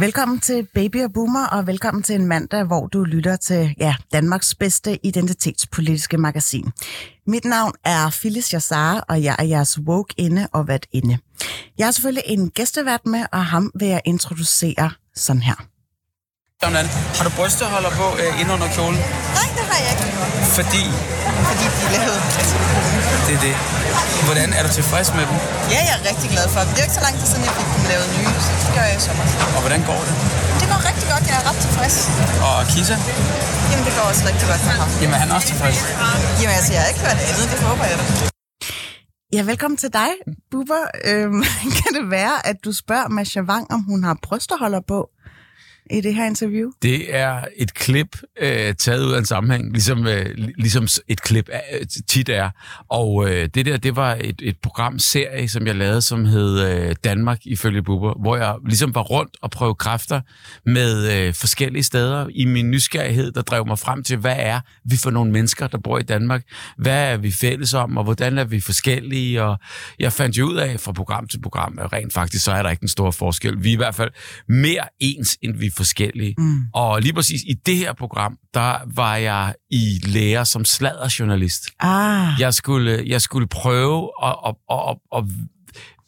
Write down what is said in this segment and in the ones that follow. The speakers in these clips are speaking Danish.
Velkommen til Baby og Boomer, og velkommen til en mandag, hvor du lytter til ja, Danmarks bedste identitetspolitiske magasin. Mit navn er Phyllis Jassar, og jeg er jeres woke inde og hvad inde. Jeg har selvfølgelig en gæstevært med, og ham vil jeg introducere sådan her. Sådan. Har du brysteholder på øh, ind under kjolen? Nej, det har jeg ikke. Fordi Fordi de er lavet det er det. Hvordan er du tilfreds med dem? Ja, jeg er rigtig glad for dem. Det er ikke så lang tid siden, jeg fik dem lavet nye, så det gør jeg i sommer. Og hvordan går det? Det går rigtig godt. Jeg er ret tilfreds. Og Kisa? Jamen, det går også rigtig godt for ham. Jamen, han er også tilfreds. Jamen, altså, jeg har ikke hørt andet. Det håber jeg da. Ja, velkommen til dig, Bubber. Øhm, kan det være, at du spørger Masha Wang, om hun har brysterholder på i det her interview? Det er et klip øh, taget ud af en sammenhæng, ligesom, øh, ligesom et klip øh, tit er. Og øh, det der, det var et, et programserie, som jeg lavede, som hed øh, Danmark ifølge Bubber, hvor jeg ligesom var rundt og prøvede kræfter med øh, forskellige steder. I min nysgerrighed, der drev mig frem til, hvad er vi for nogle mennesker, der bor i Danmark? Hvad er vi fælles om, og hvordan er vi forskellige? Og jeg fandt jo ud af fra program til program, at rent faktisk, så er der ikke en stor forskel. Vi er i hvert fald mere ens, end vi forskellige. Mm. Og lige præcis i det her program, der var jeg i lære som sladderjournalist. Ah, Jeg skulle, jeg skulle prøve at, at, at, at, at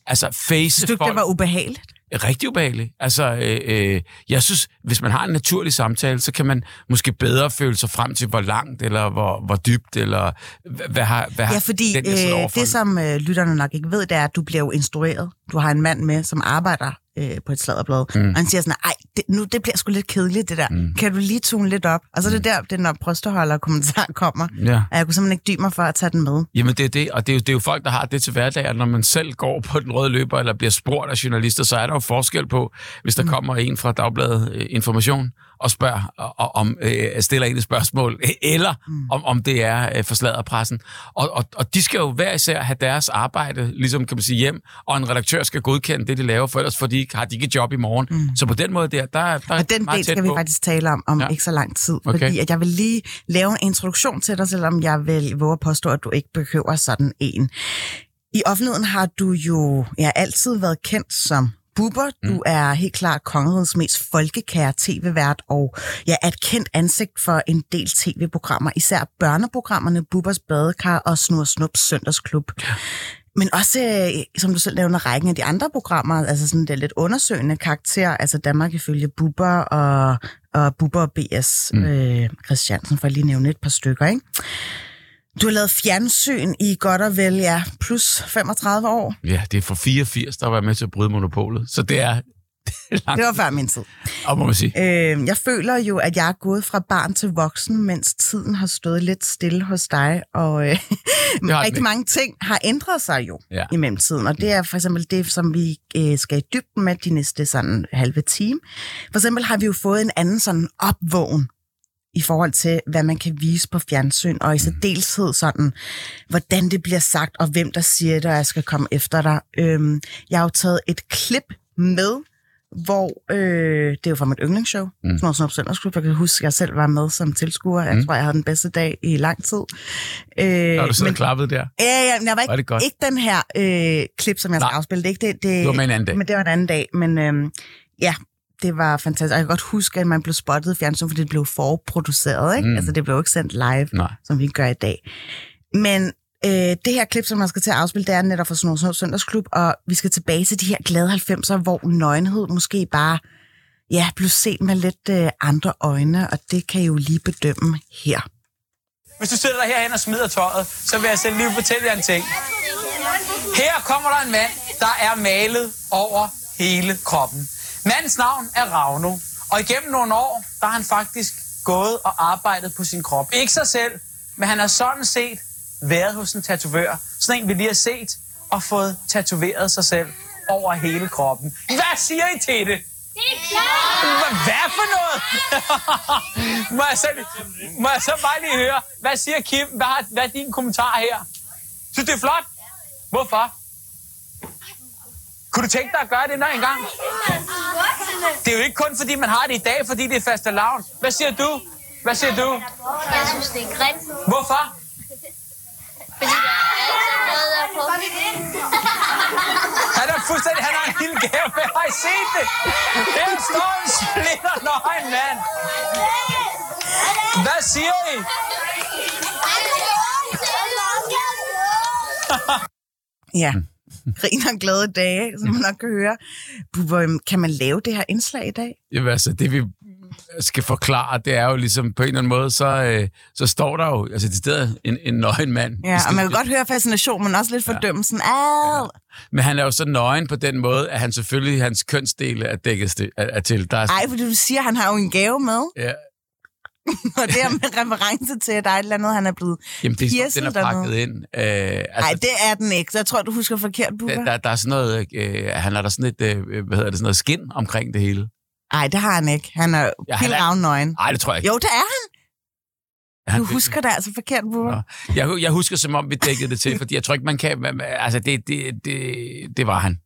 altså face synes du ikke, folk det var ubehageligt? rigtig ubehageligt. Altså, øh, øh, jeg synes, hvis man har en naturlig samtale, så kan man måske bedre føle sig frem til, hvor langt, eller hvor, hvor dybt, eller hvad, hvad har, hvad har Ja, fordi den, jeg øh, det, som øh, lytterne nok ikke ved, det er, at du bliver jo instrueret. Du har en mand med, som arbejder øh, på et sladderblad, mm. og han siger sådan, ej, det, nu det bliver sgu lidt kedeligt, det der. Mm. Kan du lige tune lidt op? Og så er det der, det når brysterholder kommentar kommer. Ja. Og jeg kunne simpelthen ikke dybe mig for at tage den med. Jamen det er det, og det er, jo, det er jo folk, der har det til hverdag, at når man selv går på den røde løber, eller bliver spurgt af journalister, så er der jo forskel på, hvis der mm. kommer en fra Dagbladet øh, Information og spørger, og, om øh, stiller en et spørgsmål, eller mm. om, om det er øh, forslaget pressen. Og, og, og de skal jo hver især have deres arbejde, ligesom kan man sige, hjem, og en redaktør skal godkende det, de laver, for ellers får de, har de ikke et job i morgen. Mm. Så på den måde der, der, der Og den del skal vi på. faktisk tale om om ja. ikke så lang tid. Okay. Fordi at jeg vil lige lave en introduktion til dig, selvom jeg vil våge at påstå, at du ikke behøver sådan en. I offentligheden har du jo ja, altid været kendt som Bubber. Du Mm. er helt klart kongerigets mest folkekære tv-vært, og ja, er et kendt ansigt for en del tv-programmer, især børneprogrammerne Bubbers Badekar og Snur Snups Søndagsklub. Men også, øh, som du selv nævner, rækken af de andre programmer, altså sådan det lidt undersøgende karakter, altså Danmark ifølge Bubber og, og Bubber og BS mm. øh, Christiansen, for at lige nævne et par stykker, ikke? Du har lavet fjernsyn i godt og vel, ja, plus 35 år. Ja, det er fra 84, der var jeg med til at bryde monopolet. Så det er, det Det var før min tid. op, må man sige. Øh, jeg føler jo, at jeg er gået fra barn til voksen, mens tiden har stået lidt stille hos dig, og øh, den rigtig ikke. mange ting har ændret sig jo ja. i mellemtiden, og det er for eksempel det, som vi øh, skal i dybden med de næste sådan halve time. For eksempel har vi jo fået en anden sådan opvågen i forhold til, hvad man kan vise på fjernsyn, og i særdeleshed sådan, hvordan det bliver sagt, og hvem der siger det, og jeg skal komme efter dig. Øhm, jeg har jo taget et klip med, hvor, øh, det er jo fra mit yndlingsshow, mm. Snor Snop Søndagsklub. Jeg kan huske, at jeg selv var med som tilskuer. Jeg Mm. tror, jeg havde den bedste dag i lang tid. Øh, Har du siddet men- og klappet der? Ja, ja, men jeg var Var ikke, det godt? ikke den her øh, klip, som jeg skal Nej. afspille. Det ikke det, det, Det var en anden dag. Men det var en anden dag. Men øhm, ja, det var fantastisk. Og jeg kan godt huske, at man blev spottet i fjernsyn, fordi det blev forproduceret. Ikke? Mm. Altså, det blev ikke sendt live, Nej. som vi gør i dag. Men øh, det her klip, som man skal til at afspille, det er netop fra Snor Snor Søndagsklub, og vi skal tilbage til de her glade 90'er, hvor nøgenhed måske bare ja, blev set med lidt øh, andre øjne, og det kan I jo lige bedømme her. Hvis du sidder herhen og smider tøjet, så vil jeg selv lige fortælle jer en ting. Her kommer der en mand, der er malet over hele kroppen. Mandens navn er Ravno, og igennem nogle år, der har han faktisk gået og arbejdet på sin krop. Ikke sig selv, men han har sådan set været hos en tatovør. Sådan en, vi lige har set, og fået tatoveret sig selv over hele kroppen. Hvad siger I til det? Det er Hvad for noget? må, jeg så, må jeg så bare lige høre, hvad siger Kim? Hvad, har, hvad er din kommentar her? Synes det er flot? Hvorfor? Kunne du tænke dig at gøre det en gang? Det er jo ikke kun, fordi man har det i dag, fordi det er faste lavn. Hvad siger du? Hvad siger du? Jeg synes, det er grimt, Hvorfor? fordi der er altid noget der på. Han er fuldstændig, han har en lille gave med. Har I set det? Her står en splitter nøgen mand. Hvad siger I? Ja. Griner glade dage, som man nok kan høre. Bubber, øhm, kan man lave det her indslag i dag? Jamen, altså, det vi skal forklare, det er jo ligesom på en eller anden måde, så, øh, så står der jo altså, det stedet en, en nøgen mand. Ja, og man kan godt høre fascination, men også lidt fordømmelsen. Ja. Men han er jo så nøgen på den måde, at han selvfølgelig, hans kønsdele er dækket sti- er, er til. Der er, Ej, fordi du siger, at han har jo en gave med, ja, og det er med reference til, at der er et eller andet, han er blevet jamen, det, er- den er pakket ind. Øh, altså, Nej, det er den ikke. Så jeg tror, du husker forkert, Bubber. der, der, der er sådan noget, øh, han har der sådan et, øh, hvad hedder det, sådan noget skin omkring det hele. Nej, det har han ikke. Han er Ja, er- ravnøgen. Nej, det tror jeg ikke. Jo, det er han. Han, Du husker det altså forkert, Bubber. Jeg, jeg husker, som om vi dækkede det til, fordi jeg tror ikke, man kan... man- Altså, det, det, det, det var han.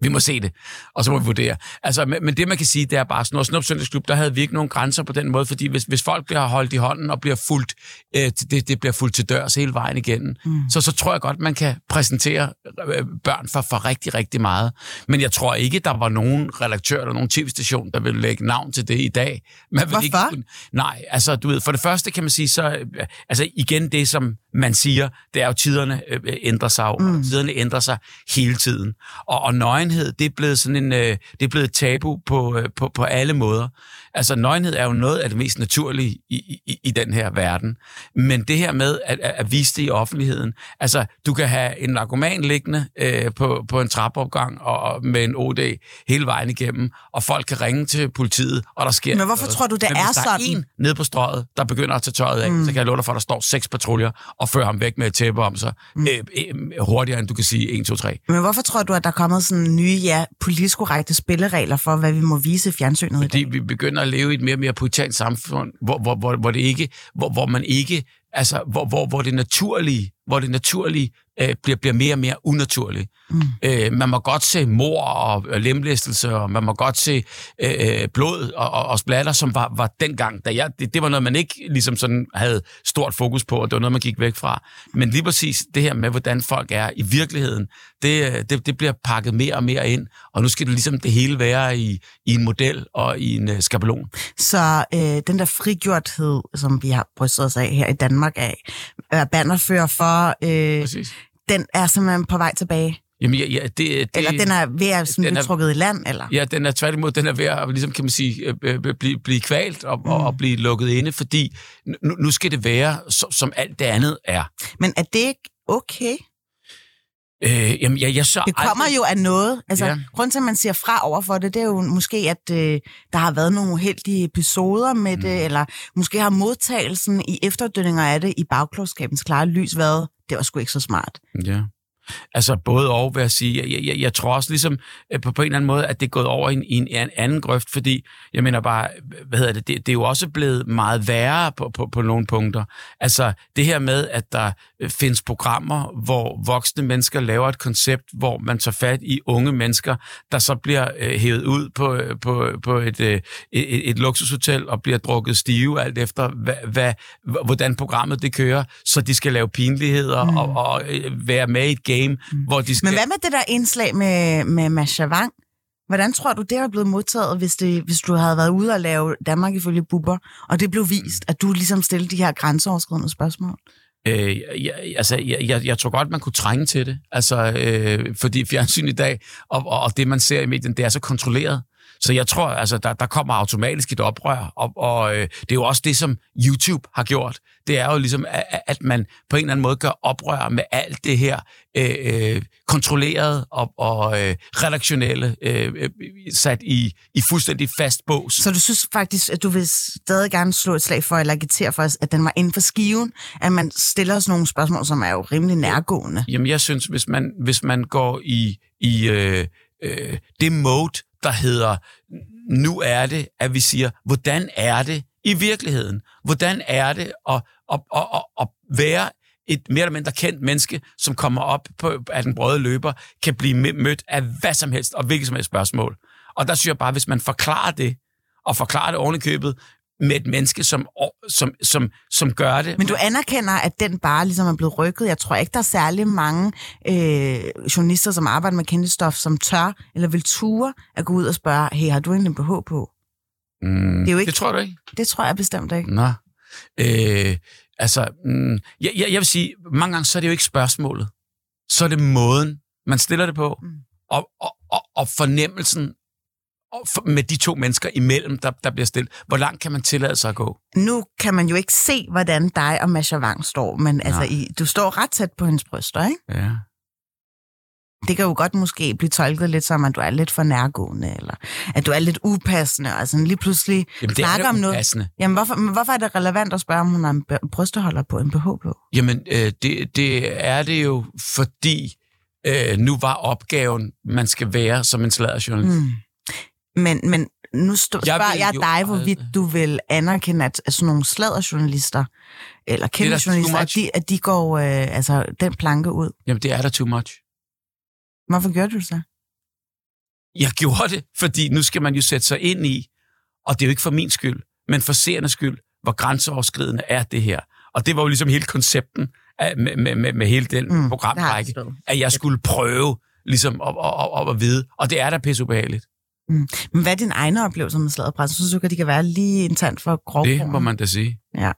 Vi må se det, og så må vi vurdere. Altså, men, men det, man kan sige, det er bare sådan noget Snup Søndagsklub, der havde vi ikke nogen grænser på den måde, fordi hvis, hvis folk bliver holdt i hånden og bliver fuldt, øh, det, det bliver fuldt til dørs hele vejen igennem, mm. så, så tror jeg godt, man kan præsentere øh, børn for, for rigtig, rigtig meget. Men jeg tror ikke, der var nogen redaktør eller nogen tv-station, der ville lægge navn til det i dag. Man Hvorfor? Ikke, kunne- nej, altså, du ved, for det første kan man sige, så, øh, altså igen det, som man siger, det er jo, tiderne øh, ændrer sig, mm. og tiderne ændrer sig hele tiden. Og, og nøgenhed, det er blevet sådan en, øh, det er blevet tabu på, øh, på, på alle måder. Altså, nøgenhed er jo noget af det mest naturlige i, i, i den her verden. Men det her med at, at, at vise det i offentligheden, altså, du kan have en narkoman liggende øh, på, på en trappeopgang og, og med en OD hele vejen igennem, og folk kan ringe til politiet, og der sker Men hvorfor noget. tror du, det Men er hvis der sådan? en nede på strøget, der begynder at tage tøjet af, mm. så kan jeg love dig for, at der står seks patruljer og fører ham væk med et tæppe om sig, mm. øh, øh, hurtigere end du kan sige 1, 2, 3. Men hvorfor tror du, at der er kommet sådan nye, ja, politisk korrekte spilleregler for, hvad vi må vise i fjernsynet i Fordi dag? vi begynder at leve i et mere og mere puritansk samfund, hvor, hvor, hvor, hvor, det ikke, hvor, hvor man ikke, altså, hvor, hvor, hvor det naturlige, hvor det naturlige øh, bliver, bliver mere og mere unaturligt. Mm. Øh, man må godt se mor og, og lemlæstelse, og man må godt se øh, blod og, og, og splatter, som var, var dengang. Da jeg, det, det var noget, man ikke ligesom sådan havde stort fokus på, og det var noget, man gik væk fra. Men lige præcis det her med, hvordan folk er i virkeligheden, det, øh, det, det bliver pakket mere og mere ind, og nu skal det ligesom det hele være i, i en model og i en øh, skabelon. Så øh, den der frigjorthed, som vi har brystet os af her i Danmark af, er bannerfører for, øh, Præcis. den er simpelthen på vej tilbage. Jamen, ja, ja, det, det, Eller den er ved at sådan den er- trukket i land, eller? Ja, den er tværtimod, den er ved at, ligesom kan man sige, øh, øh, blive, blive kvalt og, mm. og, og blive lukket inde, fordi nu, nu skal det være, som, som alt det andet er. Men er det ikke okay? Øh, jamen, jeg, jeg så Det kommer aldrig, jo af noget. Altså, Ja. ja. grunden til, at man siger fra over for det, det er jo måske, at øh, der har været nogle uheldige episoder med mm. det, eller måske har modtagelsen i efterdønninger af det i bagklogskabens klare lys været, det var sgu ikke så smart. Ja. Altså både og, vil jeg sige. Jeg, jeg, jeg tror også ligesom øh, på, på en eller anden måde, at det er gået over i en, i en, en anden grøft, fordi jeg mener bare, hvad hedder det, det, det er jo også blevet meget værre på, på, på nogle punkter. Altså det her med, at der øh, findes programmer, hvor voksne mennesker laver et koncept, hvor man tager fat i unge mennesker, der så bliver øh, hævet ud på, øh, på, på et, øh, et, et luksushotel og bliver drukket stive, alt efter hvad, hvad, hvordan programmet det kører, så de skal lave pinligheder mm. og, og være med i et game, mm. hvor de skal... Men hvad med det der indslag med, med Masha Wang? Hvordan tror du, det er blevet modtaget, hvis, det, hvis du havde været ude og lave Danmark ifølge Bubber, og det blev vist, at du ligesom stillede de her grænseoverskridende spørgsmål? Øh, jeg, altså, jeg, jeg, jeg tror godt, man kunne trænge til det. Altså, øh, fordi fjernsyn i dag, og, og, og det, man ser i medien, det er så kontrolleret. Så jeg tror, altså, der, der kommer automatisk et oprør, og, og øh, det er jo også det, som YouTube har gjort. Det er jo ligesom, at, at man på en eller anden måde gør oprør med alt det her øh, øh, kontrolleret og, og øh, redaktionelle, øh, øh, sat i, i fuldstændig fast bås. Så du synes faktisk, at du vil stadig gerne slå et slag for, eller agitere for, at den var inden for skiven, at man stiller os nogle spørgsmål, som er jo rimelig nærgående? Jamen, jeg synes, hvis man, hvis man går i, i øh, øh, det mode, der hedder, nu er det, at vi siger, hvordan er det i virkeligheden? Hvordan er det at, at, at, at, at være et mere eller mindre kendt menneske, som kommer op på, at den brøde løber, kan blive mødt af hvad som helst og hvilket som helst spørgsmål. Og der synes jeg bare, hvis man forklarer det, og forklarer det oven købet med et menneske, som, som, som, som gør det. Men du anerkender, at den bare ligesom er blevet rykket. Jeg tror ikke, der er særlig mange øh, journalister, som arbejder med kendestof, som tør eller vil ture at gå ud og spørge, hey, har du egentlig en BH på? Mm, Det er jo ikke- det tror du ikke? Det tror jeg bestemt ikke. Nå. Øh, altså, mm, jeg, jeg, jeg vil sige, mange gange så er det jo ikke spørgsmålet. Så er det måden, man stiller det på. Mm. Og, og, og, og fornemmelsen og med de to mennesker imellem, der, der bliver stillet. Hvor langt kan man tillade sig at gå? Nu kan man jo ikke se, hvordan dig og Masha Wang står, men altså, i, du står ret tæt på hendes bryster, ikke? Ja. Det kan jo godt måske blive tolket lidt som, at du er lidt for nærgående, eller at du er lidt upassende, og sådan lige pludselig Jamen, det er snakker da om noget. upassende. Jamen, hvorfor, men hvorfor er det relevant at spørge, om hun har en brysteholder på, en BH på? Jamen, øh, det, det er det jo, fordi øh, nu var opgaven, man skal være som en sladderjournalist. Mm. Men, men nu stå, Jeg spørger jeg dig, hvorvidt du vil anerkende, at, sådan nogle sladderjournalister, eller kendte journalister, at de, at de går øh, altså, den planke ud. Jamen, det er da too much. Hvorfor gør du det så? Jeg gjorde det, fordi nu skal man jo sætte sig ind i, og det er jo ikke for min skyld, men for seernes skyld, hvor grænseoverskridende er det her. Og det var jo ligesom hele koncepten af, med, med, med, med hele den Mm, programrække, at jeg skulle prøve ligesom at, at, at, at, at vide. Og det er da pisseubehageligt. Men hvad er dine egne oplevelser med sladderpres? Synes du, at de kan være lige internt for grov? Det må man da sige. Ja.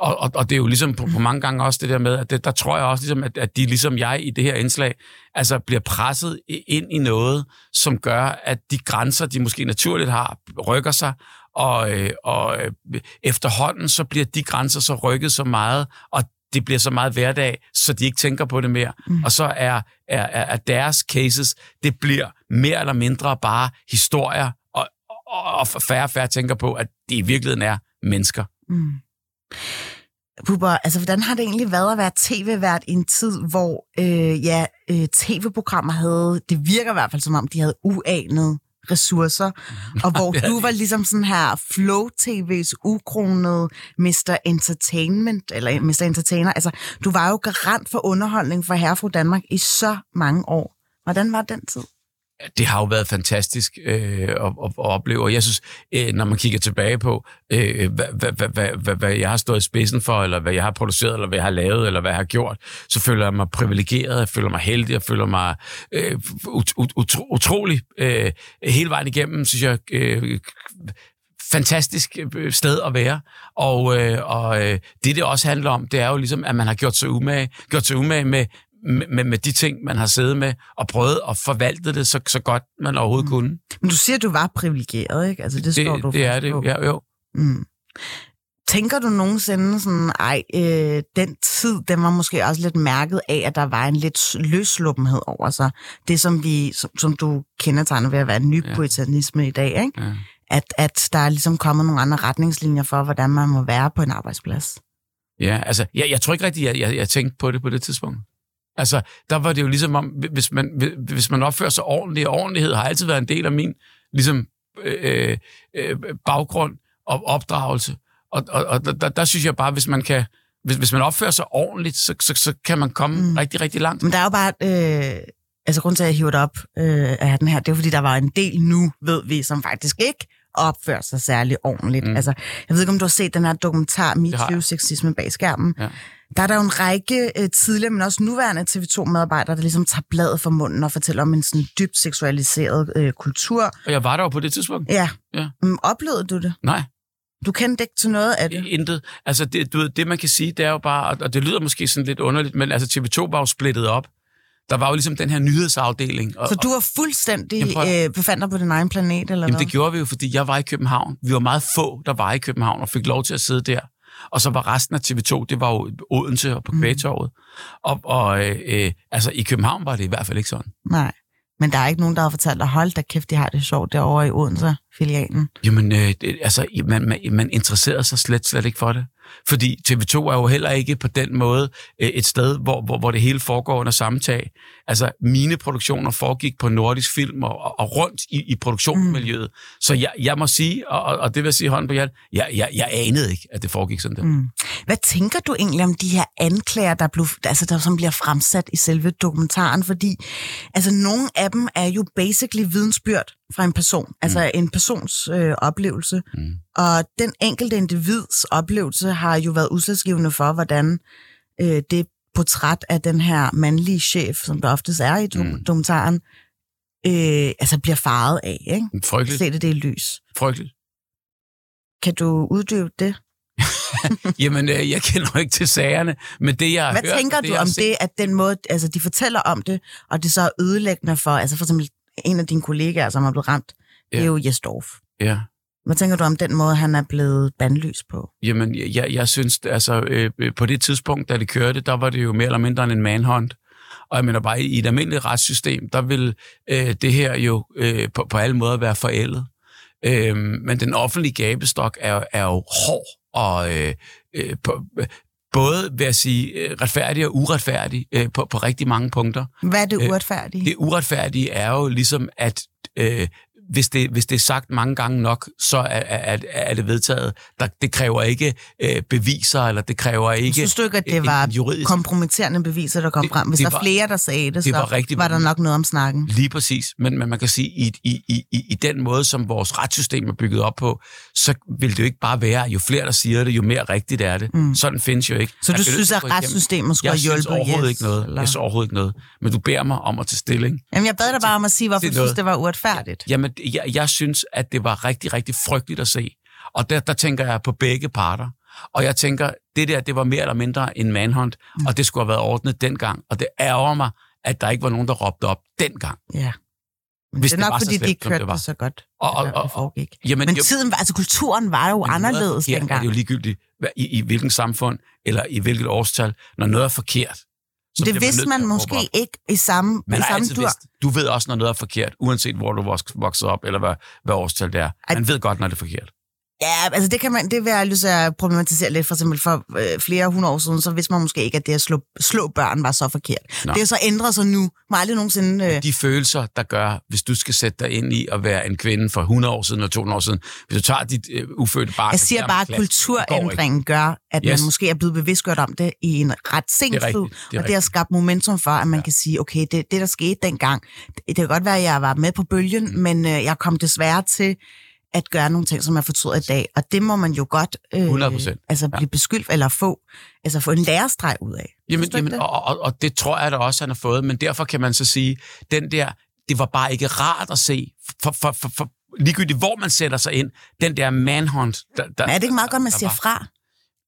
Og, og, og det er jo ligesom på, på mange gange også det der med, at det, der tror jeg også, ligesom, at, at de ligesom jeg i det her indslag, altså bliver presset ind i noget, som gør, at de grænser, de måske naturligt har, rykker sig, og, øh, og øh, efterhånden så bliver de grænser så rykket så meget, og det bliver så meget hverdag, så de ikke tænker på det mere. Mm. Og så er, er, er, er deres cases, det bliver mere eller mindre bare historier, og, og, og færre og færre tænker på, at det i virkeligheden er mennesker. Mm. Bubber, altså hvordan har det egentlig været at være tv-vært i en tid, hvor øh, ja, øh, tv-programmer havde, det virker i hvert fald som om, de havde uanede ressourcer, og hvor du var ligesom sådan her Flow TV's ukronede Mr. Entertainment, eller Mr. Entertainer. Altså, du var jo garant for underholdning for Herrefru Danmark i så mange år. Hvordan var den tid? Det har jo været fantastisk øh, at, at, at opleve, og jeg synes, øh, når man kigger tilbage på, øh, hvad, hvad, hvad, hvad, hvad, jeg har stået i spidsen for, eller hvad jeg har produceret, eller hvad jeg har lavet, eller hvad jeg har gjort, så føler jeg mig privilegeret, jeg føler mig heldig, jeg føler mig øh, ut, ut, utrolig øh, hele vejen igennem, synes jeg, øh, fantastisk øh, sted at være. Og, øh, og øh, det, det også handler om, det er jo ligesom, at man har gjort sig umage, gjort sig umage med, med, med de ting, man har siddet med, og prøvet at forvalte det så, så godt, man overhovedet mm. kunne. Men du siger, at du var privilegeret, ikke? Altså, det, står du Det, det er det, på. ja, jo. Mm. Tænker du nogensinde sådan, ej, øh, den tid, den var måske også lidt mærket af, at der var en lidt løsluppenhed over sig. Det, som, vi, som, som du kendetegner ved at være en ny Ja. puritanisme i dag, ikke? Ja. At, at der er ligesom kommet nogle andre retningslinjer for, hvordan man må være på en arbejdsplads. Ja, altså, jeg, jeg tror ikke rigtigt, jeg, jeg, jeg tænkte på det på det tidspunkt. Altså, der var det jo ligesom om, hvis man, hvis man opfører sig ordentligt, og ordentlighed har altid været en del af min ligesom, øh, øh, baggrund og opdragelse. Og, og, og der, der, der synes jeg bare, hvis man kan, hvis, hvis man opfører sig ordentligt, så, så, så kan man komme mm. Rigtig, rigtig langt. Men der er jo bare... Øh, altså, grund til, at jeg hiver det op øh, af den her, det er fordi der var en del nu, ved vi, som faktisk ikke opfører sig særlig ordentligt. Mm. Altså, jeg ved ikke, om du har set den her dokumentar, MeToo, jeg. sexisme bag skærmen. Ja. Der er der jo en række øh, tidligere, men også nuværende TV2-medarbejdere, der ligesom tager bladet for munden og fortæller om en sådan dybt seksualiseret øh, kultur. Og jeg var der jo på det tidspunkt. Ja. Ja. Mm, oplevede du det? Nej, Du kendte ikke til noget af det? intet. Altså, det, du ved, det man kan sige, det er jo bare, og det lyder måske sådan lidt underligt, men altså TV2 var jo splittet op. Der var jo ligesom den her nyhedsafdeling. Og, Så du var fuldstændig Jamen, prøv øh, befandt dig på din egen planet, eller Jamen hvad? det gjorde vi jo, fordi jeg var i København. Vi var meget få, der var i København og fik lov til at sidde der. Og så var resten af TV2, det var jo Odense og på Mm. Kvægtorvet. Og, og øh, øh, altså i København var det i hvert fald ikke sådan. Nej. Men der er ikke nogen, der har fortalt dig, hold da kæft, de har det sjovt derovre i Odense-filialen. Jamen, øh, det, altså, man, man, man interesserede sig slet, slet ikke for det. Fordi TV2 er jo heller ikke på den måde øh, et sted, hvor, hvor, hvor det hele foregår under samme tag. Altså, mine produktioner foregik på Nordisk Film og, og, og rundt i, i produktionsmiljøet. Mm. Så jeg, jeg må sige, og, og det vil jeg sige hånden på hjertet, jeg, jeg, jeg anede ikke, at det foregik sådan der. Mm. Hvad tænker du egentlig om de her anklager, der, blev, altså, der som bliver fremsat i selve dokumentaren? Fordi altså, nogle af dem er jo basically vidensbyrd fra en person, altså en persons øh, oplevelse. Mm. Og den enkelte individs oplevelse har jo været udslagsgivende for, hvordan øh, det portræt af den her mandlige chef, som der oftest er i do- Mm. dokumentaren, øh, altså bliver faret af, ikke? Frygteligt. Sætte det i lys. Frygteligt. Kan du uddybe det? Jamen, øh, jeg kender jo ikke til sagerne, men det, jeg har Hvad hørt... tænker og du om set- det, at den måde, altså de fortæller om det, og det så er ødelæggende for, altså for eksempel en af dine kollegaer, som er blevet ramt, ja. det er jo Jesdorf. Ja. Hvad tænker du om den måde, han er blevet bandlys på? Jamen, jeg, jeg synes, altså, øh, øh, på det tidspunkt, da det kørte, der var det jo mere eller mindre end en manhunt. Og jeg mener bare, i et almindeligt retssystem, der vil øh, det her jo øh, på, på alle måder være forældet. Øh, men den offentlige gabestok er, er jo hård og øh, øh, på, både, vil jeg sige, øh, retfærdig og uretfærdig øh, på, på rigtig mange punkter. Hvad er det Øh, uretfærdige? Det uretfærdige er jo ligesom, at øh, hvis, det, hvis det er sagt mange gange nok, så er, er, er det vedtaget. Der, det kræver ikke øh, beviser, eller det kræver ikke... Synes du ikke, at det var en juridisk... kompromitterende beviser, der kom Det- frem? Hvis det der var- er flere, der sagde det, det så var rigtig- var der nok noget om snakken. Lige præcis. Men, men man kan sige, i, i, i, i den måde, som vores retssystem er bygget op på, så vil det jo ikke bare være, jo flere, der siger det, jo mere rigtigt er det. Mm. Sådan findes jo ikke. Så du nødt synes, at retssystemet skulle Jeg have synes hjulpet overhovedet yes, ikke noget. eller? Jeg synes overhovedet ikke noget. Men du beder mig om at tage stilling. Jamen, jeg bad dig bare om at sige, hvorfor du synes, det var uretfærdigt. Jamen, jeg, jeg synes, at det var rigtig, rigtig frygteligt at se. Og der, der tænker jeg på begge parter. Og jeg tænker, det der, det var mere eller mindre en manhunt, mm. og det skulle have været ordnet dengang. Og det ærger mig, at der ikke var nogen, der råbte op dengang. Ja. Men Hvis det er det nok, var så fordi de slemt, ikke som kørte det var. det så godt, Og- og- at og- det. Jamen, Men jo- tiden var, altså kulturen var jo Men noget er anderledes forkert, dengang. er det jo ligegyldigt, i, i hvilken samfund, eller i hvilket årstal. Når noget er forkert, så det vidste man at måske op. ikke i samme, Man i samme dur. vidst, du ved også, når noget er forkert, uanset hvor du vokset op, eller hvad, hvad årstal det er. Man ved godt, når det er forkert. Ja, altså det kan man, det vil jeg lyst til at problematisere lidt. For eksempel for øh, flere hundrede år siden, så vidste man måske ikke, at det at slå, slå børn var så forkert. Nå. Det er så ændret sig nu. Man aldrig nogensinde... Øh, De følelser, der gør, hvis du skal sætte dig ind i at være en kvinde for 100 år siden og 200 år siden, hvis du tager dit øh, ufødte barn... jeg siger og bare, at kulturændringen gør, at Yes. man måske er blevet bevidstgjort om det i en ret sen tid. rigtigt, det og det har skabt momentum for, at man ja. kan sige, okay, det, det der skete dengang, det, det kan godt være, at jeg var med på bølgen, mm. men øh, jeg kom desværre til at gøre nogle ting, som jeg fortryder i dag. Og det må man jo godt øh, 100%, altså blive beskyldt eller få, altså få en lærestreg ud af. Jamen, jamen det? og, og, og det tror jeg da også, han har fået, men derfor kan man så sige, den der, det var bare ikke rart at se, for, for, for, for ligegyldigt hvor man sætter sig ind, den der manhunt. Der, der, Men er det ikke meget godt, man siger var- fra?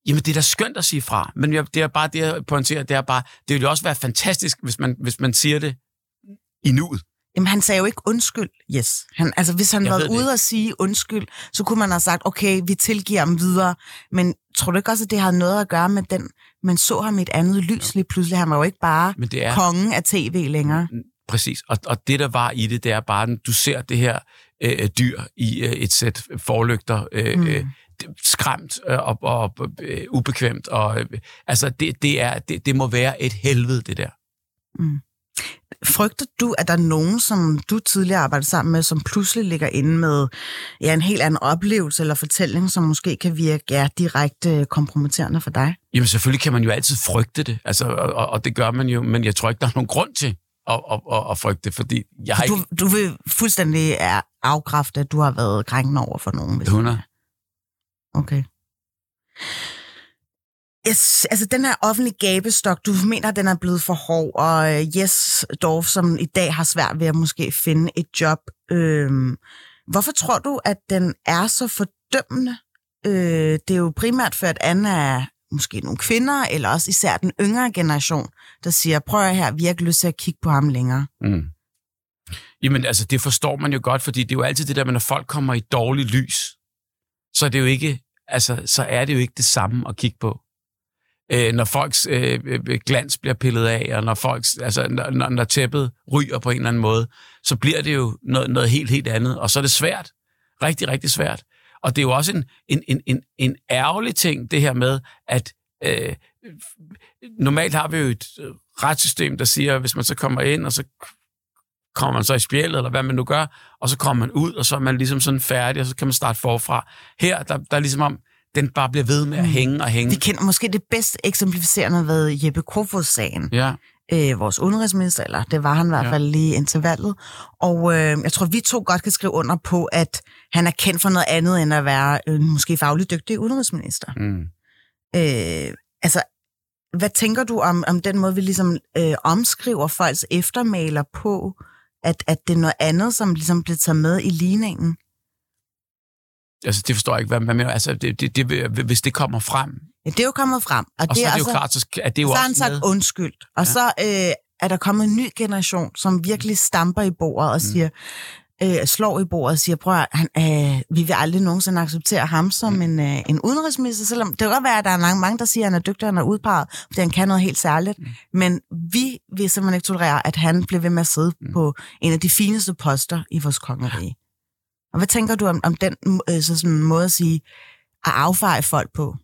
Jamen, det er da skønt at sige fra, men jeg, det er bare det, jeg pointerer, det er bare, det ville jo også være fantastisk, hvis man, hvis man siger det i nuet. Jamen, han sagde jo ikke undskyld, yes. Han, altså, hvis han var ude og sige undskyld, så kunne man have sagt, okay, vi tilgiver ham videre. Men tror du ikke også, at det havde noget at gøre med den, man så ham i et andet lys lige pludselig? Han var jo ikke bare Men det er- kongen af tv længere. Præcis, og, og det der var i det, det er bare, at du ser det her øh, dyr i øh, et sæt forlygter, øh, mm. øh, skræmt øh, og, og øh, ubekvemt, og øh, altså det, det, er, det, det må være et helvede, det der. Frygter du, at der er nogen, som du tidligere arbejdede sammen med, som pludselig ligger inde med ja, en helt anden oplevelse eller fortælling, som måske kan virke ja, direkte kompromitterende for dig? Jamen selvfølgelig kan man jo altid frygte det, altså, og, og- det gør man jo, men jeg tror ikke, der er nogen grund til at, at, at, at frygte fordi jeg har Du, ikke... du vil fuldstændig afkræfte, at du har været krænkende over for nogen. Hvis 100. Okay. Yes, altså den her offentlige gabestok, du mener, at den er blevet for hård, og yes, Jes Dorf, som i dag har svært ved at måske finde et job. Øhm, hvorfor tror du, at den er så fordømmende? Øh, det er jo primært for, at Anna er måske nogle kvinder, eller også især den yngre generation, der siger, prøv at her, vi har ikke lyst til at kigge på ham længere. Mm. Jamen, altså, det forstår man jo godt, fordi det er jo altid det der når folk kommer i dårligt lys, så er det jo ikke, altså, så er det jo ikke det samme at kigge på. Øh, når folks øh, glans bliver pillet af, og når, folks, altså, når, når- tæppet ryger på en eller anden måde, så bliver det jo noget, noget helt, helt andet, og så er det svært. Rigtig, rigtig svært. Og det er jo også en, en, en, en, en ærgerlig ting, det her med, at øh, normalt har vi jo et øh, retssystem, der siger, hvis man så kommer ind, og så kommer man så i spjældet, eller hvad man nu gør, og så kommer man ud, og så er man ligesom sådan færdig, og så kan man starte forfra. Her, der, der er ligesom om, den bare bliver ved med at hænge og hænge. Vi kender måske det bedst eksemplificerende ved Jeppe Kofod-sagen. Ja, øh, vores udenrigsminister, eller det var han i hvert Ja. fald lige indtil valget. Og øh, jeg tror, vi to godt kan skrive under på, at han er kendt for noget andet, end at være øh, måske fagligt dygtig udenrigsminister. mm. Øh, altså, hvad tænker du om, om den måde, vi ligesom øh, omskriver folks eftermaler på, at, at det er noget andet, som ligesom bliver taget med i ligningen? Altså det forstår jeg ikke, hvad man mener. Altså, det, det, det, hvis det kommer frem, Ja, det er jo kommet frem. Og, og så er det jo altså- klart, så at det er jo så har også han sagt med. undskyld. Og Ja. så øh, er der kommet en ny generation, som virkelig stamper i bordet og siger, øh, slår i bordet og siger, prøv at, han, øh, vi vil aldrig nogensinde acceptere ham som Mm. en, øh, en udenrigsminister, selvom det kan godt være, at der er mange, mange der siger, at han er dygtig, han er udpeget, fordi han kan noget helt særligt. Mm. Men vi vil simpelthen ikke tolerere, at han bliver ved med at sidde Mm. på en af de fineste poster i vores kongerige. Og hvad tænker du om, om den øh, så sådan måde at sige, at affeje folk på?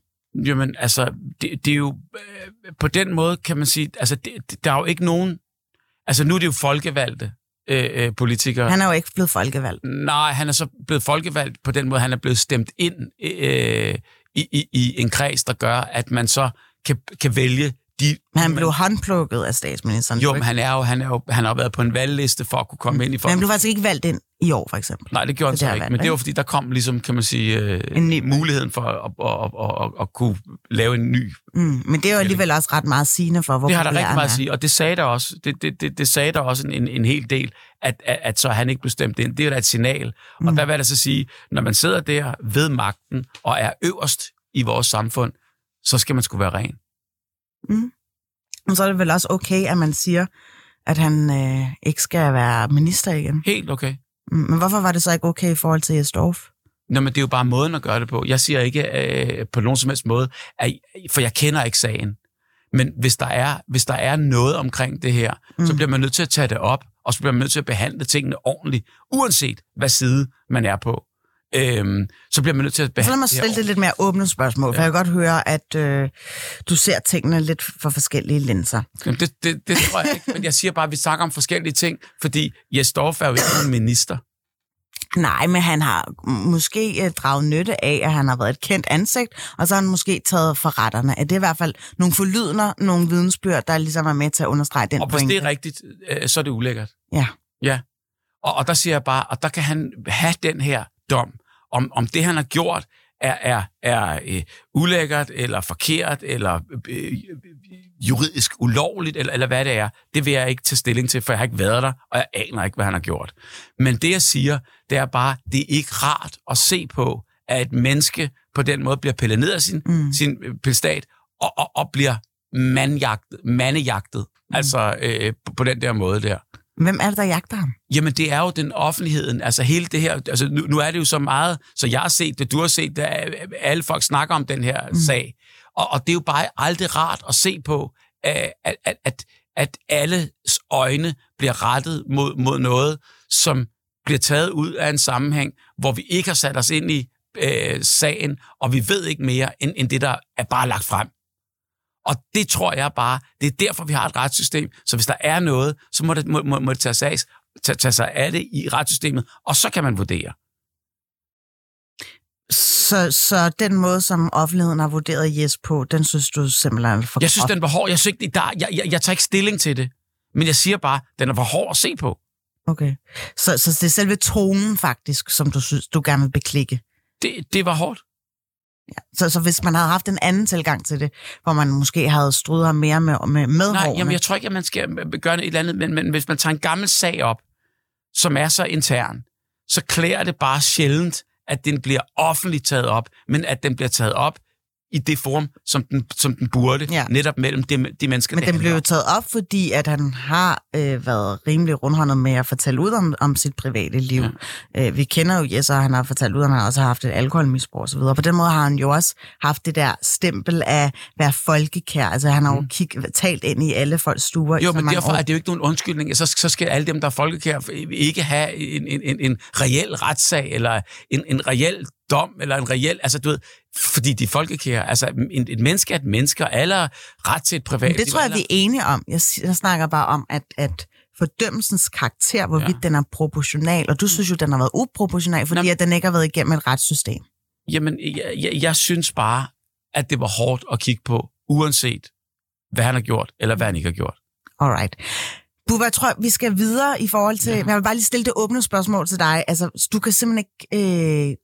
Jamen, altså, det, det er jo... Øh, på den måde kan man sige, altså, det, der er jo ikke nogen... Altså, nu er det jo folkevalgte øh, øh, politikere. Han er jo ikke blevet folkevalgt. Nej, han er så blevet folkevalgt på den måde, han er blevet stemt ind øh, i, i, i en kreds, der gør, at man så kan, kan vælge de... Men han man- blev håndplukket af statsministeren. Jo, men han er jo, han er jo, han har jo været på en valgliste for at kunne komme ind i Men folk. han blev faktisk ikke valgt ind i år, for eksempel. Nej, det gjorde han så ikke. valg, Men det var fordi, der kom ligesom, kan man sige, øh, En ny- muligheden for at, at, at, at, at kunne lave en ny Mm, men det er jo alligevel også ret meget sigende for, hvor Det har der rigtig meget at sige, og det sagde der også, det, det, det, det sagde der også en, en hel del, at, at, at så han ikke blev stemt ind. Det er da et signal. Mm. Og der vil jeg da så sige, når man sidder der ved magten og er øverst i vores samfund, så skal man skulle være ren. Men så er det vel også okay, at man siger, at han øh, ikke skal være minister igen. Helt okay. Mm, men hvorfor var det så ikke okay i forhold til Jes Dorf? Nå, men det er jo bare måden at gøre det på. Jeg siger ikke øh, på nogen som helst måde, at, for jeg kender ikke sagen. Men hvis der er, hvis der er noget omkring det her, mm. så bliver man nødt til at tage det op, og så bliver man nødt til at behandle tingene ordentligt, uanset hvad side man er på. Øhm, så bliver man nødt til at Så behandle lad mig stille det lidt mere åbne spørgsmål, for jeg kan godt høre, at øh, du ser tingene lidt for forskellige linser. Jamen, det, det, det tror jeg ikke, men jeg siger bare, at vi snakker om forskellige ting, fordi Jes Dorf er jo ikke nogen minister. Nej, men han har måske øh, draget nytte af, at han har været et kendt ansigt, og så har han måske taget for retterne. Er det i hvert fald nogle forlydender, nogle vidensbyrd, der ligesom er med til at understrege den Og hvis pointe? det er rigtigt, øh, så er det ulækkert. Ja. Ja. Og, og der siger jeg bare, og der kan han have den her dom, om, om det, han har gjort, er, er, er øh, ulækkert, eller forkert, eller øh, juridisk ulovligt, eller, eller hvad det er. Det vil jeg ikke tage stilling til, for jeg har ikke været der, og jeg aner ikke, hvad han har gjort. Men det, jeg siger, det er bare, det er ikke rart at se på, at et menneske på den måde bliver pillet ned af sin, mm. sin øh, pilstat, og, og, og bliver mandjagtet, mandejagtet. Mm. Altså øh, på, på den der måde der. Hvem er det, der jagter ham? Jamen, det er jo den offentligheden. Altså, hele det her... Altså, nu, nu er det jo så meget... Så jeg har set det, du har set det, alle folk snakker om den her mm. sag. Og, og det er jo bare aldrig rart at se på, at, at, at, at alles øjne bliver rettet mod, mod noget, som bliver taget ud af en sammenhæng, hvor vi ikke har sat os ind i øh, sagen, og vi ved ikke mere, end, end det, der er bare lagt frem. Og det tror jeg bare, det er derfor, vi har et retssystem. Så hvis der er noget, så må det, må, må, må det tage, sig, tage, tage sig af det i retssystemet, og så kan man vurdere. Så, så den måde, som offentligheden har vurderet Jes på, den synes du simpelthen er for Jeg synes, den var hård. Jeg, synes der, jeg, jeg, jeg tager ikke stilling til det. Men jeg siger bare, den er for hård at se på. Okay. Så, så det er selve tonen faktisk, som du synes, du gerne vil beklikke? Det, det var hårdt. Ja. Så, så hvis man havde haft en anden tilgang til det, hvor man måske havde strydet ham mere med, med, med Nej, hårene. jamen, jeg tror ikke, at man skal gøre et eller andet, men, men hvis man tager en gammel sag op, som er så intern, så klæder det bare sjældent, at den bliver offentligt taget op, men at den bliver taget op i det form, som den, som den burde, Ja. netop mellem de, de mennesker, Men den blev jo taget op, fordi at han har øh, været rimelig rundhåndet med at fortælle ud om, om sit private liv. Ja. Øh, vi kender jo Jes, og han har fortalt ud, at han også har haft et alkoholmisbrug osv. På den måde har han jo også haft det der stempel af at være folkekær. Altså han har jo kig, talt ind i alle folks stuer i Jo, så men derfor år. er det jo ikke nogen undskyldning. Så, så skal alle dem, der er folkekær, ikke have en, en, en, en reel retssag, eller en, en reel dom, eller en reel, altså du ved, fordi de er folkekære. Altså, en, et menneske er et menneske, og alle har ret til et privat Men det tror jeg, vi er enige om. Jeg, snakker bare om, at, at fordømmelsens karakter, hvorvidt ja. den er proportional, og du synes jo, den har været uproportional, fordi Nå, at den ikke har været igennem et retssystem. Jamen, jeg, jeg, jeg synes bare, at det var hårdt at kigge på, uanset hvad han har gjort, eller hvad han ikke har gjort. Alright. Bubba, jeg tror, vi skal videre i forhold til... Ja. Jeg vil bare lige stille det åbne spørgsmål til dig. Altså, du kan simpelthen ikke... Øh,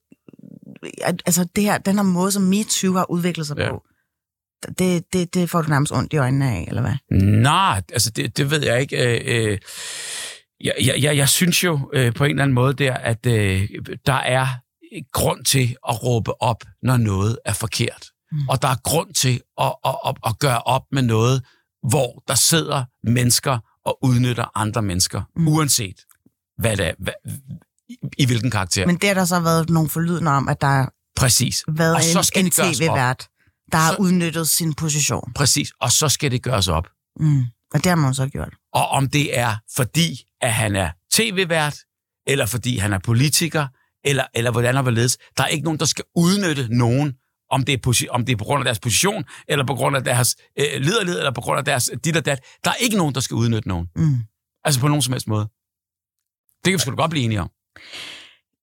altså, det her, den her måde, som MeToo har udviklet sig ja. På, det, det, det får du nærmest ondt i øjnene af, eller hvad? Nej, altså det, det ved jeg ikke. Øh, øh, jeg, jeg, jeg, jeg synes jo øh, på en eller anden måde der, at øh, der er grund til at råbe op, når noget er forkert. Mm. Og der er grund til at, at, at, at gøre op med noget, hvor der sidder mennesker og udnytter andre mennesker, mm. uanset hvad det er, hvad, i, i hvilken karakter. Men det har der så været nogle forlydende om, at der har Præcis. været og så en, skal en det gøres op. tv-vært, der har Så- udnyttet sin position. Præcis. Og så skal det gøres op. Mm. Og det har man så gjort. Og om det er fordi, at han er tv-vært, eller fordi han er politiker, eller, eller hvordan og hvorledes. Der er ikke nogen, der skal udnytte nogen, om det er, om det er på grund af deres position, eller på grund af deres øh, liderlighed, eller på grund af deres dit og dat. Der er ikke nogen, der skal udnytte nogen. Mm. Altså på nogen som helst måde. Det kan vi sgu da godt blive enige om.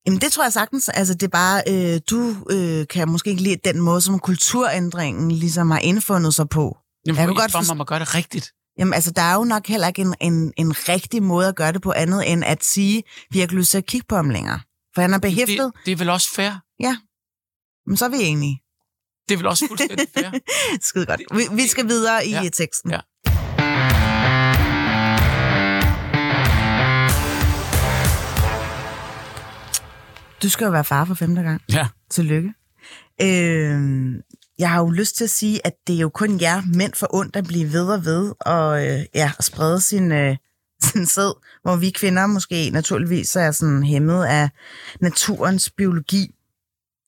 Jamen det tror jeg sagtens. Altså det er bare, øh, du øh, kan måske ikke lide den måde, som kulturændringen ligesom har indfundet sig på. Jamen, Jeg kan godt forst- man må gøre det rigtigt. Jamen altså, der er jo nok heller ikke en, en, en rigtig måde at gøre det på andet, end at sige, vi har ikke lyst til at kigge på ham længere. For han er behæftet, Det, det er vel også fair. men så er vi enige. Det er vel også fuldstændig fair. Skide godt. Vi, vi skal videre i Ja. teksten. Ja. Du skal jo være far for femte gang. Ja. Tillykke. Øh, jeg har jo lyst til at sige, at det er jo kun jer mænd for ondt at blive ved og ved, og øh, ja, at sprede sin, øh, sin sæd, hvor vi kvinder måske naturligvis er sådan hæmmet af naturens biologi.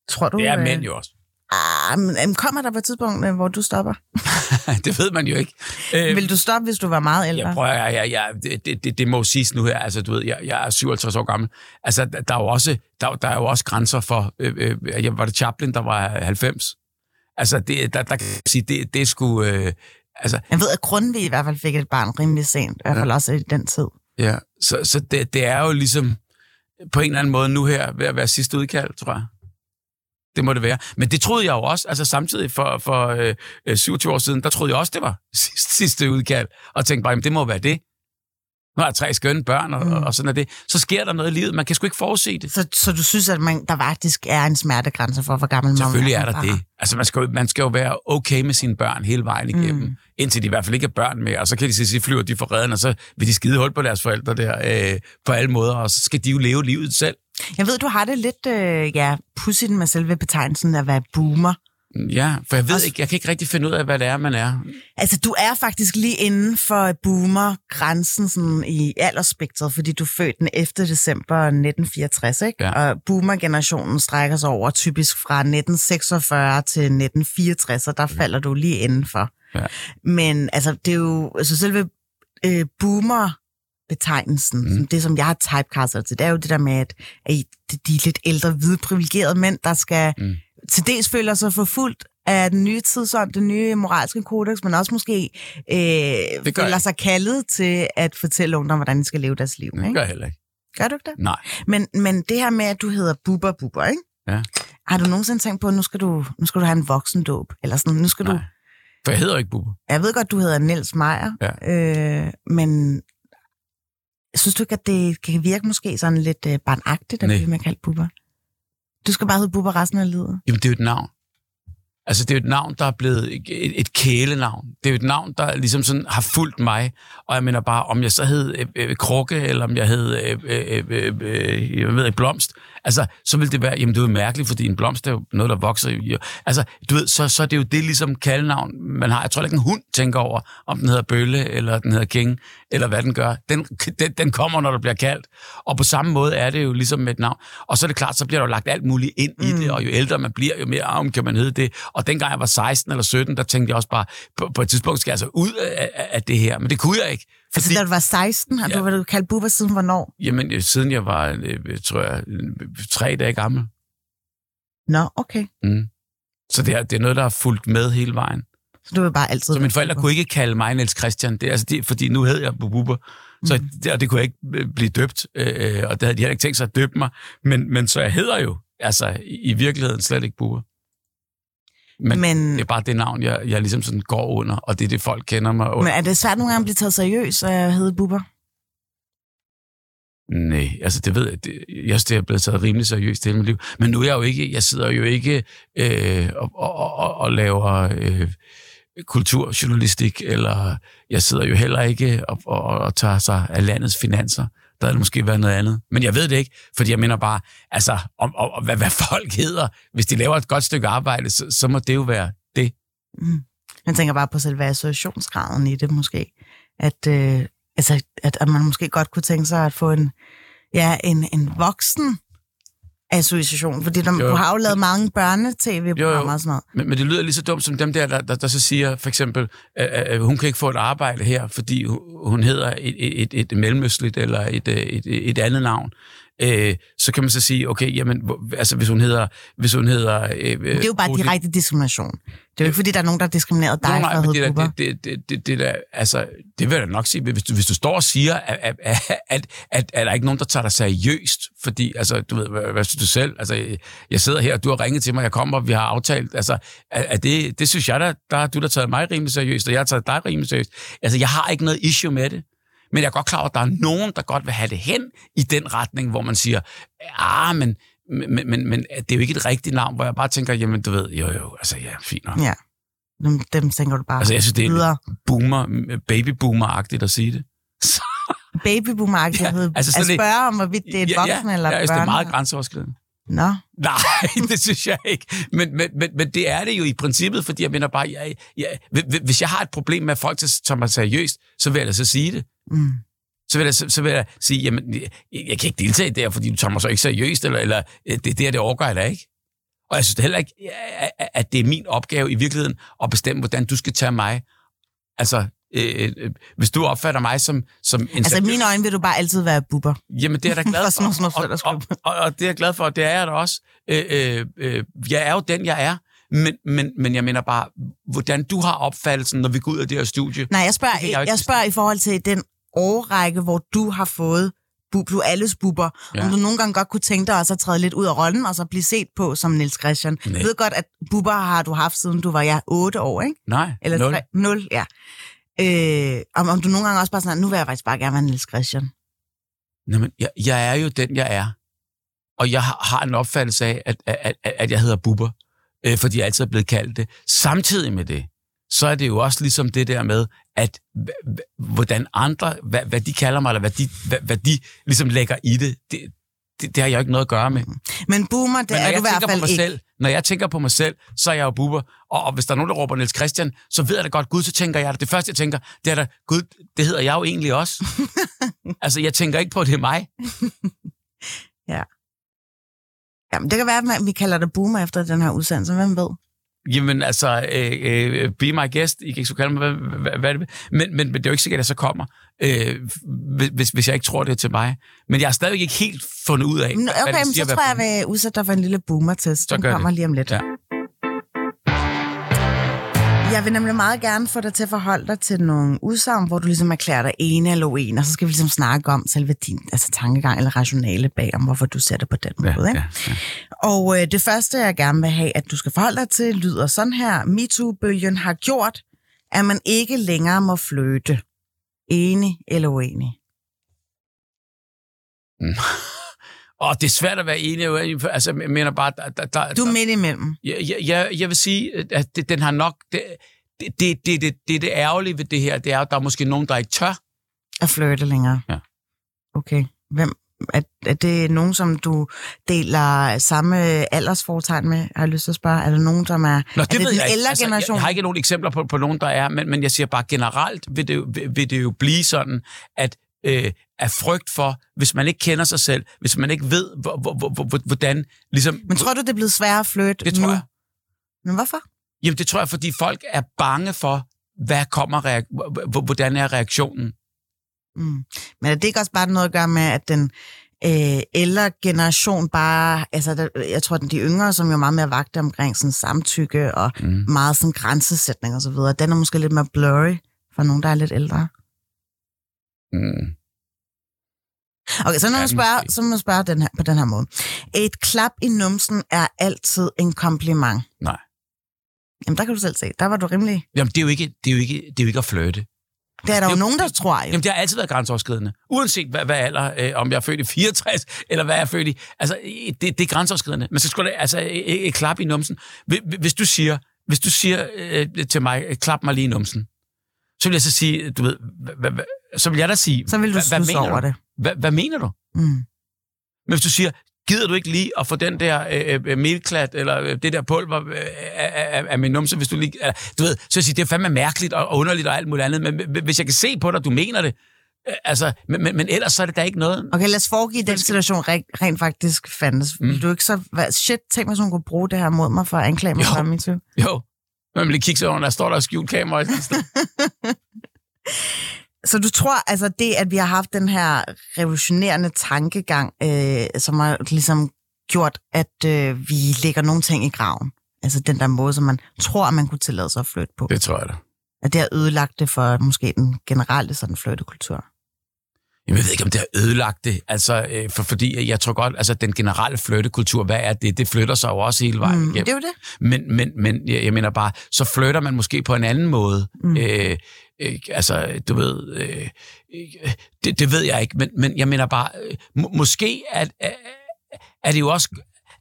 Tror du? Det er øh, mænd jo også. Ah, men kommer der på et tidspunkt, øh, hvor du stopper? det ved man jo ikke. Øh, Vil du stoppe, hvis du var meget ældre? Jeg prøver, jeg, jeg, jeg, det, det, det, det må jo siges nu her, altså du ved, jeg, jeg er 57 år gammel, altså der, er jo også, der, der er jo også grænser for, øh, øh, var det Chaplin, der var 90? Altså det, der, der kan sige, det, det sgu, øh, altså Jeg ved, at Grundtvig i hvert fald fik et barn rimelig sent, i hvert fald også i den tid. ja, så, så det, det er jo ligesom på en eller anden måde nu her ved at være sidste udkald, tror jeg. Det må det være. Men det troede jeg jo også, altså samtidig for, for øh, øh 27 år siden, der troede jeg også, det var sidste, sidste udkald. Og tænkte bare, jamen, det må være det. Nu har jeg tre skønne børn, og, mm. og sådan er det. Så sker der noget i livet. Man kan sgu ikke forudse det. Så, så du synes, at man, der faktisk er en smertegrænse for, hvor gammel man Selvfølgelig må er der det. Altså, man skal, jo, man skal jo være okay med sine børn hele vejen igennem, mm. indtil de i hvert fald ikke er børn med, og så kan de sige, så flyver de for redden, og så vil de skide hul på deres forældre der øh, på alle måder, og så skal de jo leve livet selv. Jeg ved, du har det lidt øh, ja, pudsigt med selve betegnelsen at være boomer. Ja, for jeg ved Også- ikke, jeg kan ikke rigtig finde ud af, hvad det er, man er. Altså, du er faktisk lige inden for boomer-grænsen sådan, i aldersspektret, fordi du er født den 11. december 1964, ikke? Ja. Og boomer-generationen strækker sig over typisk fra 1946 til 1964, og der falder du lige indenfor. Ja. Men altså, det er jo, altså selve øh, boomer betegnelsen, mm. som det som jeg har typecastet til, det er jo det der med, at, at de, de lidt ældre, hvide, privilegerede mænd, der skal mm. Til dels føler sig forfulgt af den nye tidsånd, det nye moralske kodex, men også måske øh, gør føler jeg. sig kaldet til at fortælle ungdom, hvordan de skal leve deres liv. Det Ikke? gør jeg heller ikke. Gør du ikke det? Nej. Men, men det her med, at du hedder Bubber Bubber, ikke? Ja. Har du nogensinde tænkt på, at nu skal du, nu skal du have en voksendåb? Eller sådan, nu skal Nej. du... For jeg hedder ikke Bubber. Jeg ved godt, du hedder Niels Meyer, Ja. øh, men synes du ikke, at det kan virke måske sådan lidt øh, barnagtigt, at Nej. blive med kaldt Bubber? Du skal bare hedde Bubber resten af livet. Jamen, det er jo et navn. Altså, det er jo et navn, der er blevet et, et kælenavn. Det er jo et navn, der ligesom sådan har fulgt mig. Og jeg mener bare, om jeg så hed øh, øh, Krukke, eller om jeg hed, øh, øh, øh, øh, jeg ved ikke, Blomst. Altså, så vil det være, jamen det er jo mærkeligt, fordi en blomst er jo noget, der vokser i. Altså, du ved, så, så er det jo det ligesom kaldnavn, man har. Jeg tror ikke, en hund tænker over, om den hedder Bølle, eller den hedder King, eller hvad den gør. Den, den, den kommer, når der bliver kaldt. Og på samme måde er det jo ligesom med et navn. Og så er det klart, så bliver der jo lagt alt muligt ind mm. i det, og jo ældre man bliver, jo mere arm kan man hedde det. Og dengang jeg var 16 eller 17, der tænkte jeg også bare, på, på et tidspunkt skal jeg altså ud af, af det her. Men det kunne jeg ikke. Altså, Fordi, da du var 16, har Ja. du været kaldt Bubber siden hvornår? jamen, øh, siden jeg var, øh, tror jeg, øh, tre dage gammel. Nå, okay. Mm. Så det er, det er noget, der har fulgt med hele vejen. Så du vil bare altid Så mine forældre kunne ikke kalde mig Niels Christian, det, altså, det, fordi nu hed jeg Bubber. Så Mhm. det, og det kunne jeg ikke øh, blive døbt, øh, og det havde de heller ikke tænkt sig at døbe mig. Men, men så jeg hedder jo, altså i, i virkeligheden slet ikke Bubber. Men, men det er bare det navn, jeg, jeg ligesom sådan går under, og det er det, folk kender mig under. Men er det svært nogle gange at blive taget seriøst at hedde Bubber? Nej, altså det ved jeg, det, jeg synes, det er blevet taget rimelig seriøst hele mit liv. Men nu er jeg jo ikke, jeg sidder jo ikke øh, og, og, og, og laver øh, kulturjournalistik, eller jeg sidder jo heller ikke og, og, og tager sig af landets finanser. Der havde det måske været noget andet. Men jeg ved det ikke, fordi jeg mener bare, altså, om, om, om hvad, hvad folk hedder, hvis de laver et godt stykke arbejde, så, så må det jo være det. Mm. Man tænker bare på selve associationsgraden i det måske. At, øh, altså, at, at man måske godt kunne tænke sig at få en, ja, en, en voksen association. Fordi der, Jo. du har jo lavet mange børnetv-programmer og sådan noget. Men, men det lyder lige så dumt som dem der, der, der, der så siger, for eksempel, at, at hun kan ikke få et arbejde her, fordi hun, hedder et, et, et mellemøstligt eller et, et, et andet navn. Øh, så kan man så sige, okay, jamen, hvor- altså hvis hun hedder... Hvis hun hedder øh, det er jo bare Bodil- direkte diskrimination. Det er jo ikke, fordi der er nogen, der har diskrimineret dig Nå, for nej, at hedde det, det, det, det, det, der, altså, det vil jeg da nok sige, hvis du, hvis du står og siger, at, at, at, at, at er der ikke nogen, der tager dig seriøst, fordi, altså, du ved, hvad, hvad synes du selv? Altså, jeg- sidder her, og du har ringet til mig, jeg kommer, vi har aftalt, altså, er det, det synes jeg, der, der har du der taget mig rimelig seriøst, og jeg har taget dig rimelig seriøst. Altså, jeg har ikke noget issue med det. Men jeg er godt klar over, at der er nogen, der godt vil have det hen i den retning, hvor man siger, ah, men, men, men, men det er jo ikke et rigtigt navn, hvor jeg bare tænker, jamen, du ved, jo, jo, altså, ja, fint nok. Ja. Dem, dem tænker du bare Altså, jeg synes, det er videre. boomer, babyboomer-agtigt at sige det. Babyboomer-agtigt Ja, ja, altså altså at spørge om, hvorvidt det er et voksen eller ja, børn. synes, det er meget grænseoverskridende. Nå. Nej, det synes jeg ikke. Men, men, men, men det er det jo i princippet, fordi jeg mener bare, jeg, jeg, hvis jeg har et problem med, folk tager mig seriøst, så vil jeg da så sige det. Mm. Så vil jeg, så, så vil jeg sige, jamen, jeg, jeg kan ikke deltage der, fordi du tager mig så ikke seriøst, eller, eller øh, det, er det overgår jeg da ikke. Og jeg synes heller ikke, at- det er min opgave i virkeligheden at bestemme, hvordan du skal tage mig. Altså, øh, øh, hvis du opfatter mig som, som en Altså i mine øjne vil du bare altid være Bubber. Jamen, det er jeg da glad For og, og, og, og det er jeg glad for, og det er jeg da også. Øh, øh, øh, jeg er jo den, jeg er. Men, men, men jeg mener bare, hvordan du har opfattelsen, når vi går ud af det her studie. Nej, jeg spørger, jeg jeg spørger i forhold til den årrække, hvor du har fået bu- du alles bubber. Ja. Om du nogle gange godt kunne tænke dig også at træde lidt ud af rollen, og så blive set på som Nils Christian. Nej. Jeg ved godt, at bubber har du haft, siden du var ja, 8 år, ikke? Nej, Eller nul. 3, 0, ja. Øh, om, om du nogle gange også bare sådan, nu vil jeg faktisk bare gerne være Nils Christian. Nå, men jeg, jeg er jo den, jeg er. Og jeg har, har en opfattelse af, at, at, at, at jeg hedder Bubber, øh, fordi jeg altid er blevet kaldt det. Samtidig med det, så er det jo også ligesom det der med, at hvordan andre, hvad, hvad de kalder mig, eller hvad de, hvad, hvad de ligesom lægger i det, det, det, det har jeg jo ikke noget at gøre med. Men boomer, det Men er du i hvert fald mig ikke. selv, når jeg tænker på mig selv, så er jeg jo buber. Og, og hvis der er nogen, der råber Niels Christian, så ved jeg da godt, Gud, så tænker jeg det. Det første, jeg tænker, det er da, Gud, det hedder jeg jo egentlig også. altså, jeg tænker ikke på, at det er mig. Jamen, det kan være, at vi kalder dig boomer efter den her udsendelse. Hvem ved? Jamen, altså, øh, øh, be my guest, I kan ikke så kalde mig, hvad, hvad, hvad det? Men, men, men det er jo ikke sikkert, at jeg så kommer, øh, hvis, hvis jeg ikke tror, det er til mig. Men jeg har stadig ikke helt fundet ud af, Nå, hvad Okay, det men siger, så hvad tror jeg, jeg boomer. vil udsætte dig for en lille boomer-test. Så Den kommer det. lige om lidt. Ja. Jeg vil nemlig meget gerne få dig til at forholde dig til nogle udsagn, hvor du ligesom erklærer dig ene eller uenig, og så skal vi ligesom snakke om selve din altså tankegang eller rationale bag om, hvorfor du ser det på den Ja, måde. Ikke? ja, ja. Og øh, det første, jeg gerne vil have, at du skal forholde dig til, lyder sådan her. MeToo-bølgen har gjort, at man ikke længere må flytte. Enig eller uenig? Og det er svært at være enig altså, jeg mener bare, der, der, der, Du er midt imellem. Jeg, jeg, jeg, jeg vil sige, at det, den har nok... Det, det, det, det, det, det, det ærgerlige ved det her, det er, at der er måske nogen, der ikke tør. At flytte længere? Ja. Okay. Hvem, er, er det nogen, som du deler samme aldersfortegn med, har jeg lyst til at spørge? Er der nogen, som er, Nå, er det den jeg ældre Altså, jeg, generation? jeg har ikke nogen eksempler på, på nogen, der er, men, men jeg siger bare generelt, vil det, vil, vil det jo blive sådan, at øh, af frygt for, hvis man ikke kender sig selv, hvis man ikke ved, hvor, hvor, hvor, hvor, hvordan... Ligesom, Men tror du, det er blevet sværere at flytte det tror nu? jeg. Men hvorfor? Jamen, det tror jeg, fordi folk er bange for, hvad kommer reak- hvordan er reaktionen? Mm. Men er det ikke også bare noget at gøre med, at den Øh, eller generation bare, altså der, jeg tror, at de yngre, som jo er meget mere vagte omkring sådan samtykke og mm. meget sådan grænsesætning og så videre, den er måske lidt mere blurry for nogen, der er lidt ældre. Mm. Okay, så når man spørger, måske. så må man spørge den her, på den her måde. Et klap i numsen er altid en kompliment. Nej. Jamen, der kan du selv se. Der var du rimelig... Jamen, det er jo ikke, det er jo ikke, det er jo ikke at flirte. Det er der jo Jo, nogen, der tror jo. Jamen, det har altid været grænseoverskridende. Uanset hvad, hvad alder, øh, om jeg er født i 64, eller hvad jeg er født i. Altså, det, det er grænseoverskridende. Men så skulle det, altså, et, et klap i numsen. Hvis- du siger, hvis du siger øh, til mig, klap mig lige i numsen, så vil jeg så sige, du ved, hva, hva, hva, så vil jeg da sige, Så vil du hvad, hvad over du? det. Hvad, hvad mener du? Mm. Men hvis du siger, gider du ikke lige at få den der øh, øh, melklat, eller øh, det der pulver øh, af, af, min numse, hvis du lige... Eller, du ved, så jeg sige, det er fandme mærkeligt og underligt og alt muligt andet, men hvis jeg kan se på dig, du mener det, øh, altså, men, men, men ellers så er det da ikke noget... Okay, lad os foregive, den situation rent, rent faktisk fandtes. Mm. Vil du ikke så... Hvad, shit, tænk mig, hun kunne bruge det her mod mig for at anklage mig for MeToo. Jo, man vil lige kigge sig under, der står der skjult kamera et sted. Så du tror, altså det, at vi har haft den her revolutionerende tankegang, øh, som har ligesom gjort, at øh, vi lægger nogle ting i graven. Altså den der måde, som man tror, man kunne tillade sig at flytte på. Det tror jeg da. At det har ødelagt det for måske den generelle sådan flyttekultur. Jeg ved ikke, om det har ødelagt det. Altså, øh, for, fordi jeg tror godt, altså den generelle flyttekultur, hvad er det? Det flytter sig jo også hele vejen Mm, igennem. det er jo det. Men, men, men jeg, jeg mener bare, så flytter man måske på en anden måde. Mm. Øh, øh, altså, du ved, øh, øh, det, det ved jeg ikke, men, men jeg mener bare, øh, må, måske er, er, er det jo også...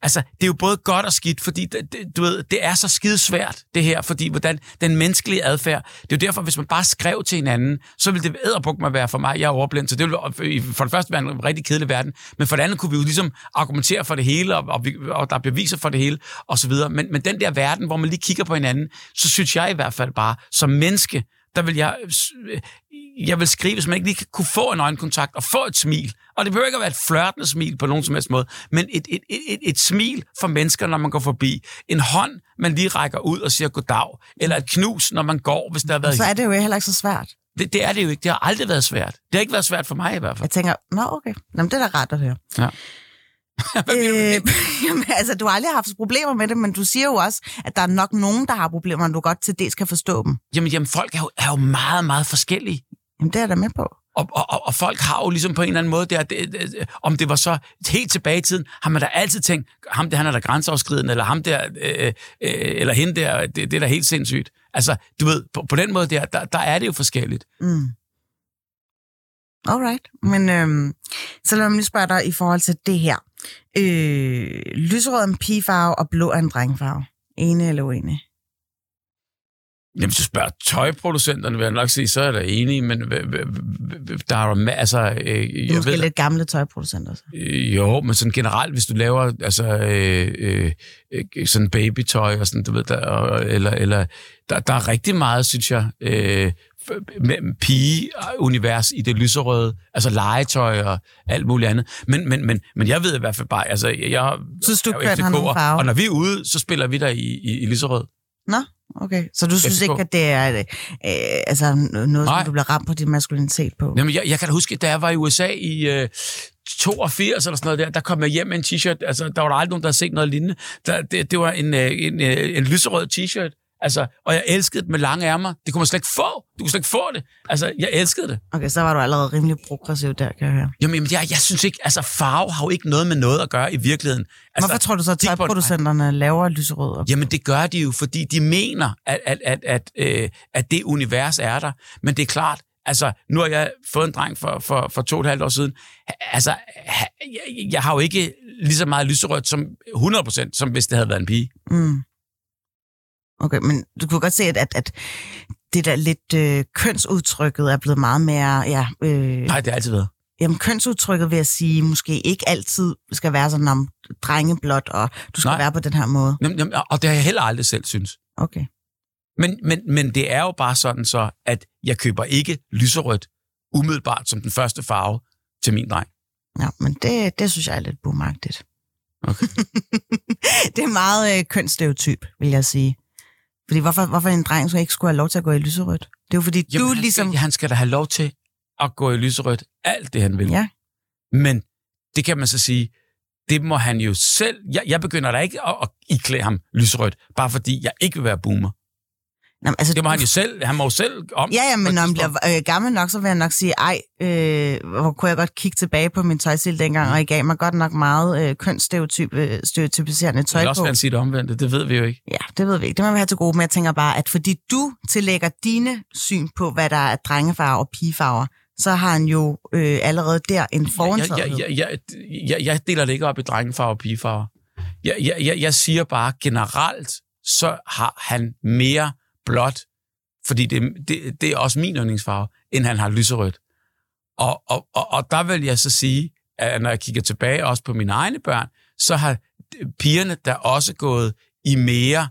Altså, det er jo både godt og skidt, fordi det, det, du ved, det er så skide svært, det her, fordi hvordan den menneskelige adfærd, det er jo derfor, hvis man bare skrev til hinanden, så ville det æderbuk mig være for mig, jeg er overblind, så det ville for det første være en rigtig kedelig verden, men for det andet kunne vi jo ligesom argumentere for det hele, og, og, vi, og der er beviser for det hele, og så videre. Men, men den der verden, hvor man lige kigger på hinanden, så synes jeg i hvert fald bare, som menneske, der vil jeg, jeg vil skrive, hvis man ikke lige kunne få en øjenkontakt og få et smil. Og det behøver ikke at være et flørtende smil på nogen som helst måde, men et, et, et, et, et smil for mennesker, når man går forbi. En hånd, man lige rækker ud og siger goddag. Eller et knus, når man går, hvis der har været... Så er det jo heller ikke så svært. Det, det er det jo ikke. Det har aldrig været svært. Det har ikke været svært for mig i hvert fald. Jeg tænker, nå okay, Nå, men det er da rart at høre. Ja. øh, jamen, altså, du har aldrig haft problemer med det, men du siger jo også, at der er nok nogen, der har problemer, og du godt til dels kan forstå dem. Jamen, jamen folk er jo, er jo meget, meget forskellige. Jamen, det er jeg da med på. Og, og, og, folk har jo ligesom på en eller anden måde, der, det, det, om det var så helt tilbage i tiden, har man da altid tænkt, ham der, han er der grænseoverskridende, eller ham der, øh, øh, eller hende der, det, det er da helt sindssygt. Altså, du ved, på, på den måde der, der, der er det jo forskelligt. Mm. Alright. Men øhm, så lad mig lige spørge dig i forhold til det her. Øh, lyserød er en pigefarve, og blå er en drengfarve. Enig eller uenig? Jamen, du spørger tøjproducenterne, vil jeg nok sige, så er jeg da enig, men der er jo altså... Øh, Det jeg måske ved, lidt gamle tøjproducenter. Så. Øh, Jo, men sådan generelt, hvis du laver altså, øh, øh, øh, sådan babytøj og sådan, du ved, der, eller, eller der, der er rigtig meget, synes jeg, øh, pige-univers i det lyserøde, altså legetøj og alt muligt andet. Men, men, men, men jeg ved i hvert fald bare, altså, jeg Synes du, har nogen FCK'er, farve? Og når vi er ude, så spiller vi der i, i, i lyserød. Nå, okay. Så du synes FCK. ikke, at det er øh, altså noget, Nej. som du bliver ramt på din maskulinitet på? Jamen, jeg, jeg kan da huske, da jeg var i USA i øh, 82 eller sådan noget der, der kom jeg hjem med en t-shirt. Altså, der var der aldrig nogen, der havde set noget lignende. Der, det, det var en, øh, en, øh, en lyserød t-shirt. Altså, og jeg elskede det med lange ærmer. Det kunne man slet ikke få. Du kunne slet ikke få det. Altså, jeg elskede det. Okay, så var du allerede rimelig progressiv der, kan jeg høre. Jamen, jamen jeg, jeg synes ikke, altså farve har jo ikke noget med noget at gøre i virkeligheden. Altså, Hvorfor tror du så, at tøjproducenterne laver lyserød? op? Jamen, det gør de jo, fordi de mener, at, at, at, at, øh, at det univers er der. Men det er klart, altså, nu har jeg fået en dreng for, for, for to og et halvt år siden. Altså, jeg, jeg har jo ikke lige så meget lyserødt som 100%, som hvis det havde været en pige. Mm. Okay, men du kunne godt se, at, at, at det der lidt øh, kønsudtrykket er blevet meget mere... Ja, øh, Nej, det har altid været. jamen, kønsudtrykket vil jeg sige, måske ikke altid skal være sådan om drengeblot, og du skal Nej. Være på den her måde. Jamen, jamen, Og det har jeg heller aldrig selv synes. Okay. Men, men, men det er jo bare sådan så, at jeg køber ikke lyserødt umiddelbart som den første farve til min dreng. Ja, men det, det synes jeg er lidt boomagtigt. Okay. det er meget øh, kønsstereotyp, vil jeg sige. Fordi hvorfor, hvorfor en dreng så ikke skulle have lov til at gå i lyserødt? Det er jo fordi, Jamen, du han ligesom... Skal, han skal da have lov til at gå i lyserødt alt det, han vil. Ja. Men det kan man så sige, det må han jo selv... Jeg, jeg begynder da ikke at, at iklæde ham lyserødt, bare fordi jeg ikke vil være boomer. Nå, altså, Det må han jo selv... Han må jo selv om... Ja, ja, på men når tidspunkt. bliver øh, gammel nok, så vil jeg nok sige, ej, øh, hvor kunne jeg godt kigge tilbage på min tøjstil dengang, og I gav mig godt nok meget øh, kønsstereotyp, øh, stereotypiserende Det tøj vil også på. gerne sige det omvendte, det ved vi jo ikke. Ja, det ved vi ikke. Det må vi have til gode, men jeg tænker bare, at fordi du tillægger dine syn på, hvad der er drengefarver og pigefarver, så har han jo øh, allerede der en Jeg, jeg, jeg, jeg, jeg, jeg deler det ikke op i drengefarver og pigefarver. Jeg, jeg, jeg, jeg siger bare, generelt, så har han mere blåt, fordi det, det, det er også min yndlingsfarve, end han har lyserødt. Og, og, og, og der vil jeg så sige, at når jeg kigger tilbage også på mine egne børn, så har pigerne der også gået i mere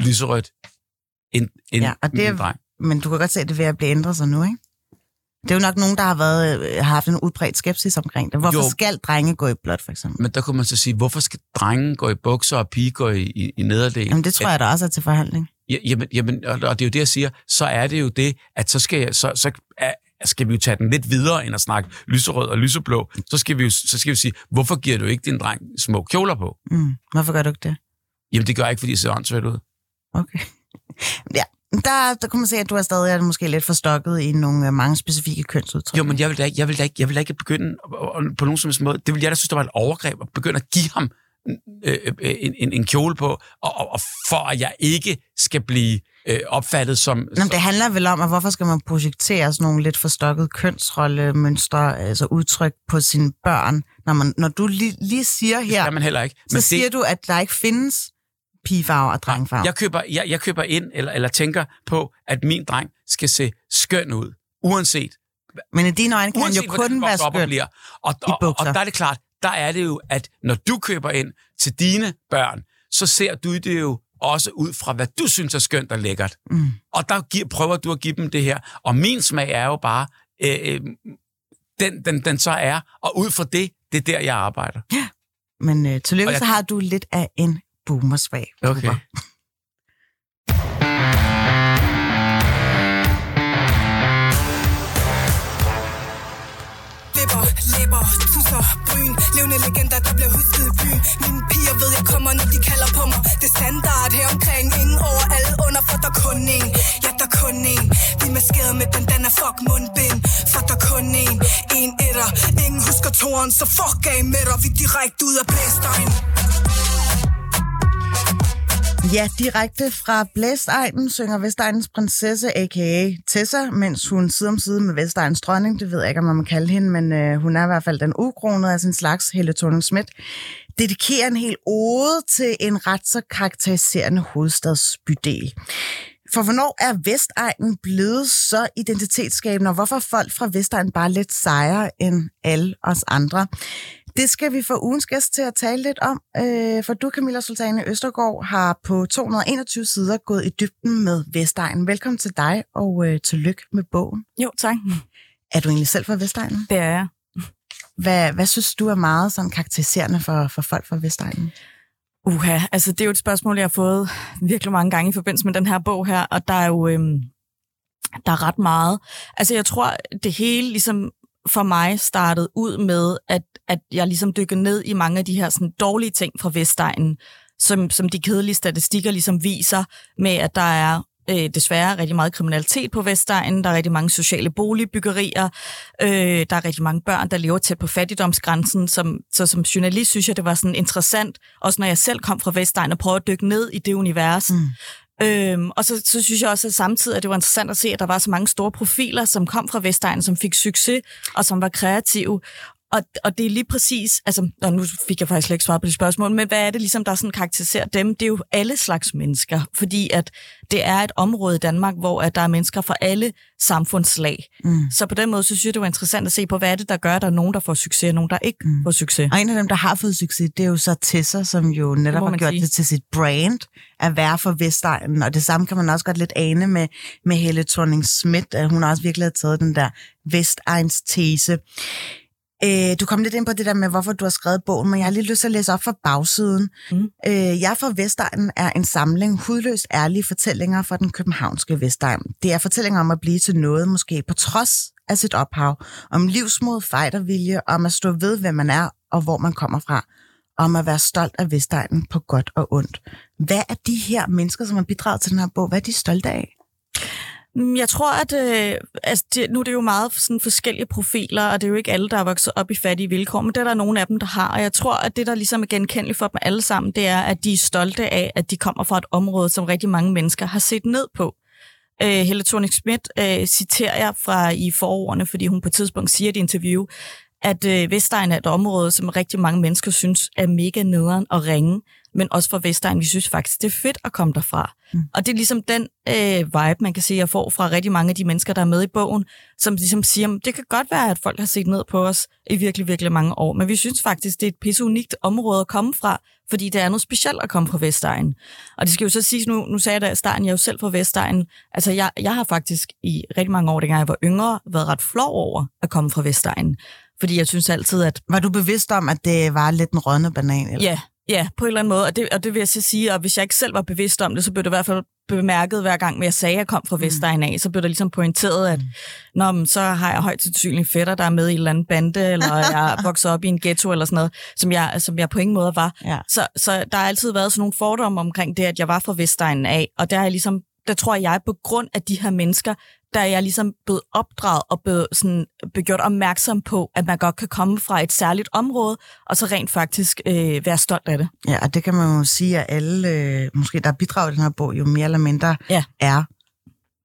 lyserødt end, end Ja, og det er- dreng. Men du kan godt se, at det er ved at blive ændret sig nu, ikke? Det er jo nok nogen, der har, været, øh, har haft en udbredt skepsis omkring det. Hvorfor Jo. skal drenge gå i blåt, for eksempel? Men der kunne man så sige, hvorfor skal drengen gå i bukser og pige gå i, i, i nederdel? Jamen, det tror jeg da også er til forhandling. Ja, jamen, jamen, og det er jo det, jeg siger, så er det jo det, at så skal, jeg, så, så skal vi jo tage den lidt videre, end at snakke lyserød og lyseblå. Så skal vi jo, så skal vi sige, hvorfor giver du ikke din dreng små kjoler på? Mm. Hvorfor gør du ikke det? Jamen, det gør jeg ikke, fordi det ser åndssvagt ud. Okay. Ja, der, der kunne man se, at du er stadig er måske lidt forstokket i nogle øh, mange specifikke kønsudtryk. Jo, men jeg vil da ikke, jeg vil da ikke, jeg vil da ikke begynde på nogen som helst måde. Det vil jeg da synes, der var et overgreb at begynde at give ham øh, øh, en, en, en kjole på, og, og, og for at jeg ikke skal blive øh, opfattet som... Nå, men det handler vel om, at hvorfor skal man projektere sådan nogle lidt forstokkede kønsrollemønstre, altså udtryk på sine børn, når, man, når du lige, lige siger Det her, skal man heller ikke. så siger du, at der ikke findes pigefarver og drengefarver. Jeg køber, jeg, jeg køber ind, eller, eller tænker på, at min dreng skal se skøn ud, uanset, Men i dine øjne kan han jo kun være skøn. bliver. Og, i og, og, og der er det klart, der er det jo, at når du køber ind til dine børn, så ser du det jo også ud fra, hvad du synes er skønt og lækkert. Mm. Og der giver, prøver du at give dem det her. Og min smag er jo bare, øh, øh, den, den, den så er, og ud fra det, det er der, jeg arbejder. Men øh, tillykke, jeg- så har du lidt af en boomersvag. Bubber. Tusser, bryn. Levende legender, der bliver husket i byen. Mine piger ved, jeg kommer, når de kalder på mig. Det er standard her omkring. Ingen over alle under, for der kun en. Ja, der kun en. Vi er maskeret med bandana, fuck mundbind. For der kun en, En etter. Ingen husker toren, så fuck af med dig. Vi direkte ud af blæstegn Ja, direkte fra Blæstegnen synger Vestegnens prinsesse, a.k.a. Tessa, mens hun side om side med Vestegnens dronning, det ved jeg ikke, om man må kalde hende, men øh, hun er i hvert fald den ukronede af sin slags, Helle thorning Schmidt, dedikerer en hel ode til en ret så karakteriserende hovedstadsbydel. For hvornår er Vestegnen blevet så identitetsskabende, og hvorfor folk fra Vestegnen bare lidt sejere end alle os andre? Det skal vi få ugens gæst til at tale lidt om, øh, for du, Camilla Sultane Østergaard, har på 221 sider gået i dybden med Vestegnen. Velkommen til dig, og øh, tillykke med bogen. Jo, tak. Er du egentlig selv fra Vestegnen? Det er jeg. Hvad, hvad synes du er meget sådan karakteriserende for, for folk fra Vestegnen? Uha, altså det er jo et spørgsmål, jeg har fået virkelig mange gange i forbindelse med den her bog her, og der er jo øhm, der er ret meget. Altså jeg tror, det hele ligesom for mig startede ud med, at, at jeg ligesom dykkede ned i mange af de her sådan, dårlige ting fra Vestegnen, som, som de kedelige statistikker ligesom viser med, at der er øh, desværre rigtig meget kriminalitet på Vestegnen, der er rigtig mange sociale boligbyggerier, øh, der er rigtig mange børn, der lever tæt på fattigdomsgrænsen, som, så som journalist synes jeg, det var sådan interessant, også når jeg selv kom fra Vestegnen, at prøve at dykke ned i det univers. Mm. Øhm, og så, så synes jeg også at samtidig, at det var interessant at se, at der var så mange store profiler, som kom fra Vestegnen, som fik succes, og som var kreative. Og, og det er lige præcis, altså, og nu fik jeg faktisk slet ikke svaret på det spørgsmål, men hvad er det ligesom, der sådan karakteriserer dem? Det er jo alle slags mennesker, fordi at det er et område i Danmark, hvor at der er mennesker fra alle samfundslag. Mm. Så på den måde, så synes jeg, det var interessant at se på, hvad er det, der gør, at der er nogen, der får succes, og nogen, der ikke mm. får succes. Og en af dem, der har fået succes, det er jo så Tessa, som jo netop har gjort sige. det til sit brand at være for Vestegnen. Og det samme kan man også godt lidt ane med, med Helle thorning Schmidt. at Hun også virkelig har taget den der Vestegns tese. Øh, du kom lidt ind på det der med, hvorfor du har skrevet bogen, men jeg har lige lyst til at læse op fra bagsiden. Mm. Øh, jeg for Vestegnen er en samling hudløst ærlige fortællinger fra den københavnske Vestegn. Det er fortællinger om at blive til noget, måske på trods af sit ophav, om livsmod, fejdervilje, om at stå ved, hvem man er, og hvor man kommer fra, om at være stolt af Vestegnen på godt og ondt. Hvad er de her mennesker, som har bidraget til den her bog, hvad er de stolte af? Mm, jeg tror, at øh, altså, det, nu er det jo meget sådan forskellige profiler, og det er jo ikke alle, der er vokset op i fattige vilkår, men det er der nogle af dem, der har. Og jeg tror, at det, der ligesom er genkendeligt for dem alle sammen, det er, at de er stolte af, at de kommer fra et område, som rigtig mange mennesker har set ned på. Øh, Helle thorning Schmidt øh, citerer jeg fra i forordene, fordi hun på et tidspunkt siger i et interview, at øh, Vestegn er et område, som rigtig mange mennesker synes er mega nederen og ringe, men også for Vestegn, vi synes faktisk, det er fedt at komme derfra. Mm. Og det er ligesom den øh, vibe, man kan se, jeg får fra rigtig mange af de mennesker, der er med i bogen, som ligesom siger, "Men det kan godt være, at folk har set ned på os i virkelig, virkelig mange år, men vi synes faktisk, det er et pisse unikt område at komme fra, fordi det er noget specielt at komme fra Vestegn. Og det skal jo så siges, nu, nu sagde jeg da i starten, jeg er jo selv fra Vestegn. Altså, jeg, jeg har faktisk i rigtig mange år, dengang jeg var yngre, været ret flov over at komme fra Vestegn. Fordi jeg synes altid, at Var du bevidst om, at det var lidt en rådne banan? Eller? Ja, ja, på en eller anden måde. Og det, og det vil jeg så sige, og hvis jeg ikke selv var bevidst om det, så blev det i hvert fald bemærket hver gang, jeg sagde, at jeg kom fra Vestegn af, så blev der ligesom pointeret, at Nå, men så har jeg højt sandsynligt fætter, der er med i en eller anden bande, eller jeg er vokset op i en ghetto eller sådan noget, som jeg, som jeg på ingen måde var. Ja. Så, så der har altid været sådan nogle fordomme omkring det, at jeg var fra Vestegnen af, og der er jeg ligesom, der tror jeg, på grund af de her mennesker, der er jeg ligesom blevet opdraget og blevet, sådan, blevet gjort opmærksom på, at man godt kan komme fra et særligt område, og så rent faktisk øh, være stolt af det. Ja, og det kan man jo sige, at alle, øh, måske der bidrager i den her bog, jo mere eller mindre Ja. er.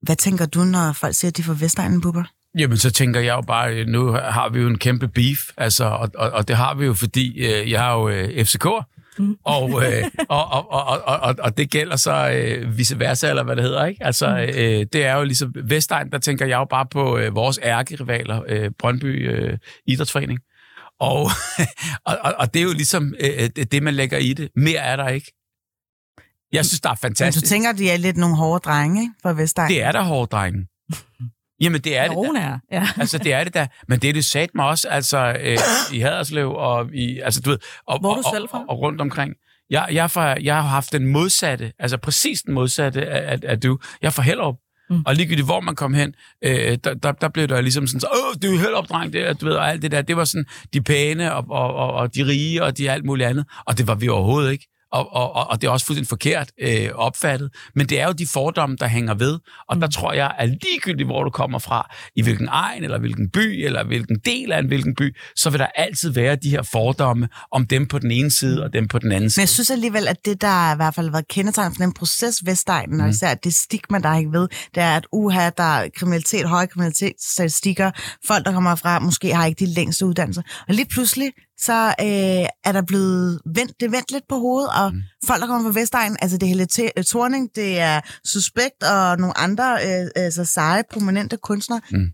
Hvad tænker du, når folk siger, at de fra Vestegnen, Bubber? Jamen, så tænker jeg jo bare, øh, nu har vi jo en kæmpe beef, altså, og, og, og det har vi jo, fordi øh, jeg har jo øh, FCK'er, Mm. og, øh, og, og, og, og, og, og det gælder så øh, vice versa, eller hvad det hedder, ikke? Altså, Mm. øh, det er jo ligesom Vestegn, der tænker jeg jo bare på øh, vores ærkerivaler, øh, Brøndby øh, Idrætsforening. Og, og, og, det er jo ligesom øh, det, det, man lægger i det. Mere er der ikke. Jeg synes, der er Men du fantastisk. tænker, de er lidt nogle hårde drenge ikke, fra Vestegnen? Det er der hårde drenge. Jamen, det er det. da. Nogen er, ja. Altså, det er det da. Men det er det sat mig også, altså, øh, i Haderslev og i, altså, du ved, og, Hvor er du og, selv fra? og, og rundt omkring. Jeg, jeg, fra, jeg har haft den modsatte, altså præcis den modsatte af, af, af du. Jeg er fra Hellerup. Mm. Og ligegyldigt, hvor man kom hen, øh, der, der, der blev der ligesom sådan, så, åh, du er Hellerup, dreng, det, du ved, og alt det der. Det var sådan de pæne og, og, og, og de rige og de alt muligt andet. Og det var vi overhovedet ikke. Og, og, og, det er også fuldstændig forkert øh, opfattet. Men det er jo de fordomme, der hænger ved. Og Mm. der tror jeg, at ligegyldigt, hvor du kommer fra, i hvilken egen, eller hvilken by, eller hvilken del af en hvilken by, så vil der altid være de her fordomme om dem på den ene side, og dem på den anden Men side. jeg synes alligevel, at det, der i hvert fald har været kendetegn for den proces Vestegnen, og især det stigma, der er ikke ved, det er, at uha, der er kriminalitet, høje kriminalitetsstatistikker, folk, der kommer fra, måske har ikke de længste uddannelser. Og lige pludselig, så øh, er der blevet vendt, det vendt lidt på hovedet, og mm. folk, der kommer fra Vestegnen, altså det er Helle T- Thorning, det er Suspekt og nogle andre øh, altså seje, prominente kunstnere, Mm.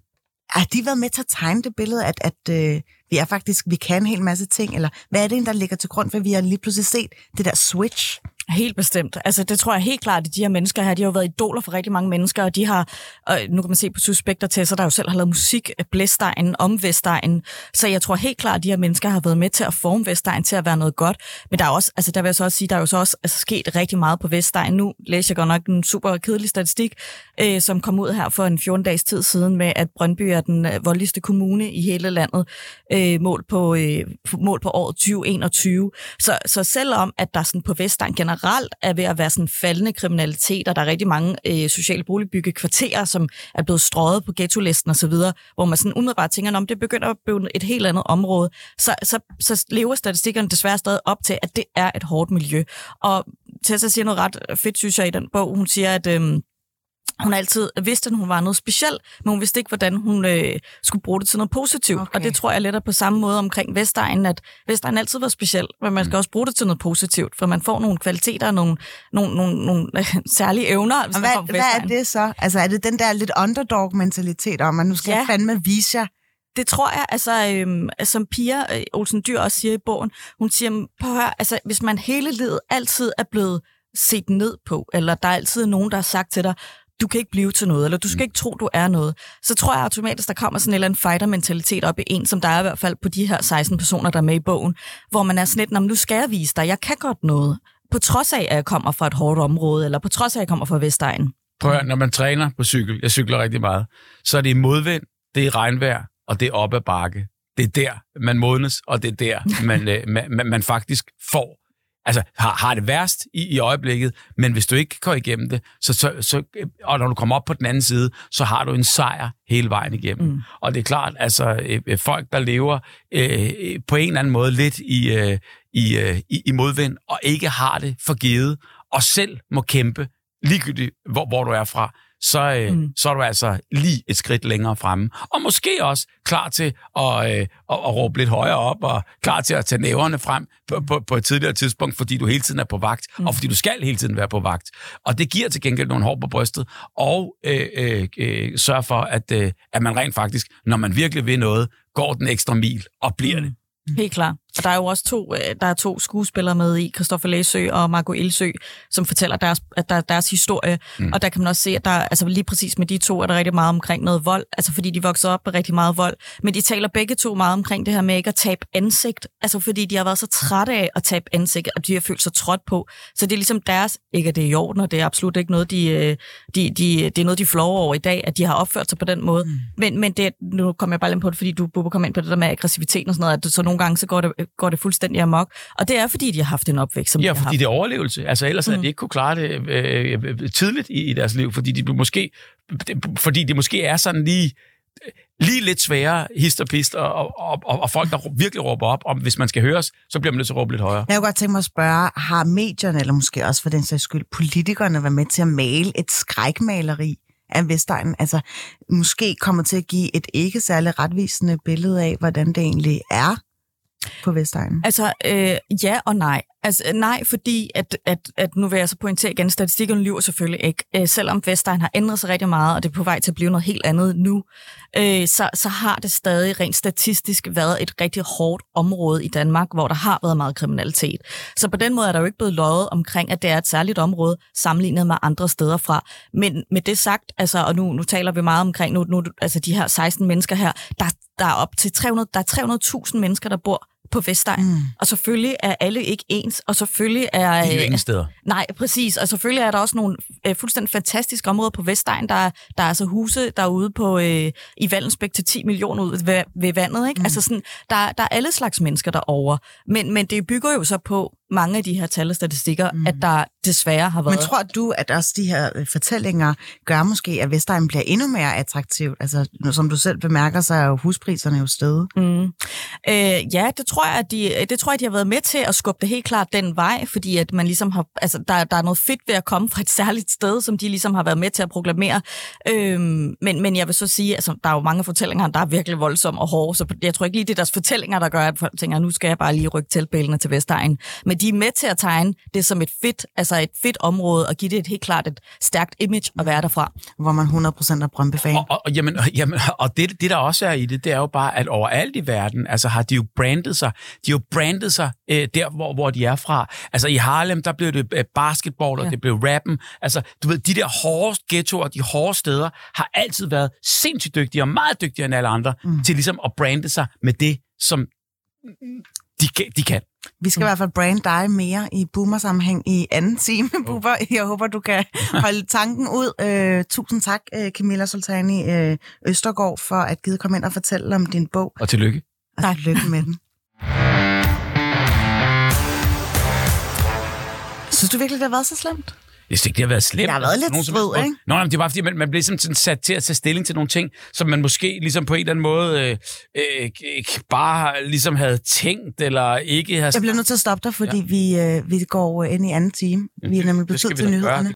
har de været med til at tegne det billede, at, at øh, vi er faktisk, vi kan en hel masse ting, eller hvad er det, der ligger til grund for, at vi har lige pludselig set det der switch? Helt bestemt. Altså, det tror jeg helt klart, at de her mennesker her, de har jo været idoler for rigtig mange mennesker, og de har, og nu kan man se på Suspekter til, så der jo selv har lavet musik øh, af Blæstegnen, om Vestegnen, så jeg tror helt klart, at de her mennesker har været med til at forme Vestegnen til at være noget godt, men der er også, altså der vil jeg så også sige, der er jo så også altså, sket rigtig meget på Vestegnen. Nu læser jeg godt nok en super kedelig statistik, øh, som kom ud her for en 14 dages tid siden med, at Brøndby er den øh, voldeligste kommune i hele landet, øh, mål, på, øh, mål på året 2021. Så, så selvom, at der sådan på Vestegn generelt generelt er ved at være sådan faldende kriminalitet, og der er rigtig mange øh, sociale boligbygge kvarterer, som er blevet strøget på ghetto-listen osv., hvor man sådan umiddelbart tænker, om det begynder at blive et helt andet område, så, så, så lever statistikkerne desværre stadig op til, at det er et hårdt miljø. Og Tessa siger noget ret fedt, synes jeg, i den bog. Hun siger, at... Øh, hun altid vidste, at hun var noget specielt, men hun vidste ikke, hvordan hun øh, skulle bruge det til noget positivt. Okay. Og det tror jeg lidt er på samme måde omkring Vestegnen, at Vestegnen altid var speciel, men man skal også bruge det til noget positivt, for man får nogle kvaliteter og nogle, nogle, nogle, nogle øh, særlige evner. Hvis Og hvad, hvad er det så? Altså er det den der lidt underdog-mentalitet om, at nu skal ja. jeg fandme vise jer? Det tror jeg, altså, øhm, som Pia øh, Olsen Dyr også siger i bogen, hun siger, på hør, altså, hvis man hele livet altid er blevet set ned på, eller der er altid nogen, der har sagt til dig, du kan ikke blive til noget, eller du skal ikke tro, du er noget, så tror jeg automatisk, der kommer sådan en eller anden fighter-mentalitet op i en, som der er i hvert fald på de her 16 personer, der er med i bogen, hvor man er sådan lidt, "Nå, men nu skal jeg vise dig, jeg kan godt noget, på trods af, at jeg kommer fra et hårdt område, eller på trods af, at jeg kommer fra Vestegnen. Prøv at, når man træner på cykel, jeg cykler rigtig meget, så er det modvind, det er regnvejr, og det er op ad bakke. det er der, man modnes, og det er der, man, øh, man, man, man faktisk får altså, har, har det værst i, i øjeblikket, men hvis du ikke går igennem det, så, så, så, og når du kommer op på den anden side, så har du en sejr hele vejen igennem. Mm. Og det er klart, altså øh, øh, folk, der lever øh, på en eller anden måde lidt i, øh, i, øh, i, i modvind, og ikke har det forgivet, og selv må kæmpe, ligegyldigt hvor, hvor du er fra, så, øh, mm. så er du altså lige et skridt længere fremme. Og måske også klar til at, øh, at, at råbe lidt højere op, og klar til at tage næverne frem på, på, på et tidligere tidspunkt, fordi du hele tiden er på vagt, mm. og fordi du skal hele tiden være på vagt. Og det giver til gengæld nogle hår på brystet, og øh, øh, øh, sørger for, at, øh, at man rent faktisk, når man virkelig vil noget, går den ekstra mil og bliver mm. det. Helt klart. Og der er jo også to, øh, der er to skuespillere med i, Christoffer Læsø og Marco Ilsø, som fortæller deres, at der, deres historie. Mm. Og der kan man også se, at der, altså lige præcis med de to er der rigtig meget omkring noget vold, altså fordi de voksede op med rigtig meget vold. Men de taler begge to meget omkring det her med ikke at tabe ansigt, altså fordi de har været så trætte af at tabe ansigt, og de har følt sig trådt på. Så det er ligesom deres, ikke at det er i orden, og det er absolut ikke noget, de, øh, de, de, det er noget, de flår over i dag, at de har opført sig på den måde. Mm. Men, men det, nu kommer jeg bare ind på det, fordi du, Bubba, kom ind på det der med aggressiviteten og sådan noget, at så nogle gange så går det, går det fuldstændig amok. Og det er, fordi de har haft en opvækst, som ja, de har fordi haft. det er overlevelse. Altså ellers mm. havde de ikke kunne klare det øh, tidligt i, i deres liv, fordi de måske, fordi det måske er sådan lige lige lidt sværere hist og pist, og, og, og, og folk, der virkelig råber op, om hvis man skal høres, så bliver man nødt til at råbe lidt højere. Jeg kunne godt tænke mig at spørge, har medierne, eller måske også for den sags skyld, politikerne været med til at male et skrækmaleri af Vestegnen? Altså, måske kommer til at give et ikke særlig retvisende billede af, hvordan det egentlig er på Vestegnen? Altså, øh, ja og nej. Altså, øh, nej, fordi at, at, at nu vil jeg så pointere igen, statistikken lyver selvfølgelig ikke. Øh, selvom Vestegn har ændret sig rigtig meget, og det er på vej til at blive noget helt andet nu, øh, så, så har det stadig rent statistisk været et rigtig hårdt område i Danmark, hvor der har været meget kriminalitet. Så på den måde er der jo ikke blevet løjet omkring, at det er et særligt område sammenlignet med andre steder fra. Men med det sagt, altså, og nu, nu taler vi meget omkring nu, nu, altså de her 16 mennesker her, der, der er op til 300, der er 300.000 mennesker, der bor på Vestegn. Mm. Og selvfølgelig er alle ikke ens, og selvfølgelig er... De er jo ingen steder. Nej, præcis. Og selvfølgelig er der også nogle øh, fuldstændig fantastiske områder på Vestegn. Der, der er altså huse derude på, øh, i Vallensbæk til 10 millioner ud ved, ved vandet. Ikke? Mm. Altså sådan, der, der er alle slags mennesker derovre. Men, men det bygger jo så på mange af de her tal og statistikker, mm. at der desværre har været... Men tror du, at også de her øh, fortællinger gør måske, at Vestegn bliver endnu mere attraktivt? Altså, som du selv bemærker, så er jo huspriserne jo stedet. Mm. Øh, ja, det tror, jeg, at de, det tror jeg, de har været med til at skubbe det helt klart den vej, fordi at man ligesom har, altså, der, der er noget fedt ved at komme fra et særligt sted, som de ligesom har været med til at proklamere. Øhm, men, men jeg vil så sige, altså, der er jo mange fortællinger, der er virkelig voldsomme og hårde, så jeg tror ikke lige, det er deres fortællinger, der gør, at folk tænker, nu skal jeg bare lige rykke tilbælene til Vestegn. Men de er med til at tegne det som et fedt, altså et fedt område, og give det et helt klart et stærkt image at være derfra. Hvor man 100% er Brøndby-fan. Og, og, jamen, jamen, og det, det, der også er i det, det er jo bare, at overalt i verden, altså har de jo brandet sig, de har jo brandet sig øh, der, hvor, hvor de er fra. Altså i Harlem, der blev det øh, basketball, og ja. det blev rappen. Altså, du ved, de der hårde ghettoer, de hårde steder, har altid været sindssygt dygtige, og meget dygtigere end alle andre, mm. til ligesom at brande sig med det, som de, de kan. Vi skal mm. i hvert fald brande dig mere i boomer-sammenhæng i anden time, Bubber. Jeg håber, du kan holde tanken ud. Uh, tusind tak, uh, Camilla Sultani uh, Østergaard, for at give komme ind og fortælle om din bog. Og tillykke. Og tillykke med den. Synes du virkelig, det har været så slemt? Jeg synes ikke, det har været slemt. Det har været lidt Nogen, sved, ikke? Nå, men det er bare fordi, man, man bliver simpelthen sat til at tage stilling til nogle ting, som man måske ligesom på en eller anden måde øh, øh, ikke bare ligesom havde tænkt, eller ikke har... Jeg bliver nødt til at stoppe dig, fordi ja. vi, øh, vi går ind i anden time. Vi er nemlig skal tid til gøre. nyhederne.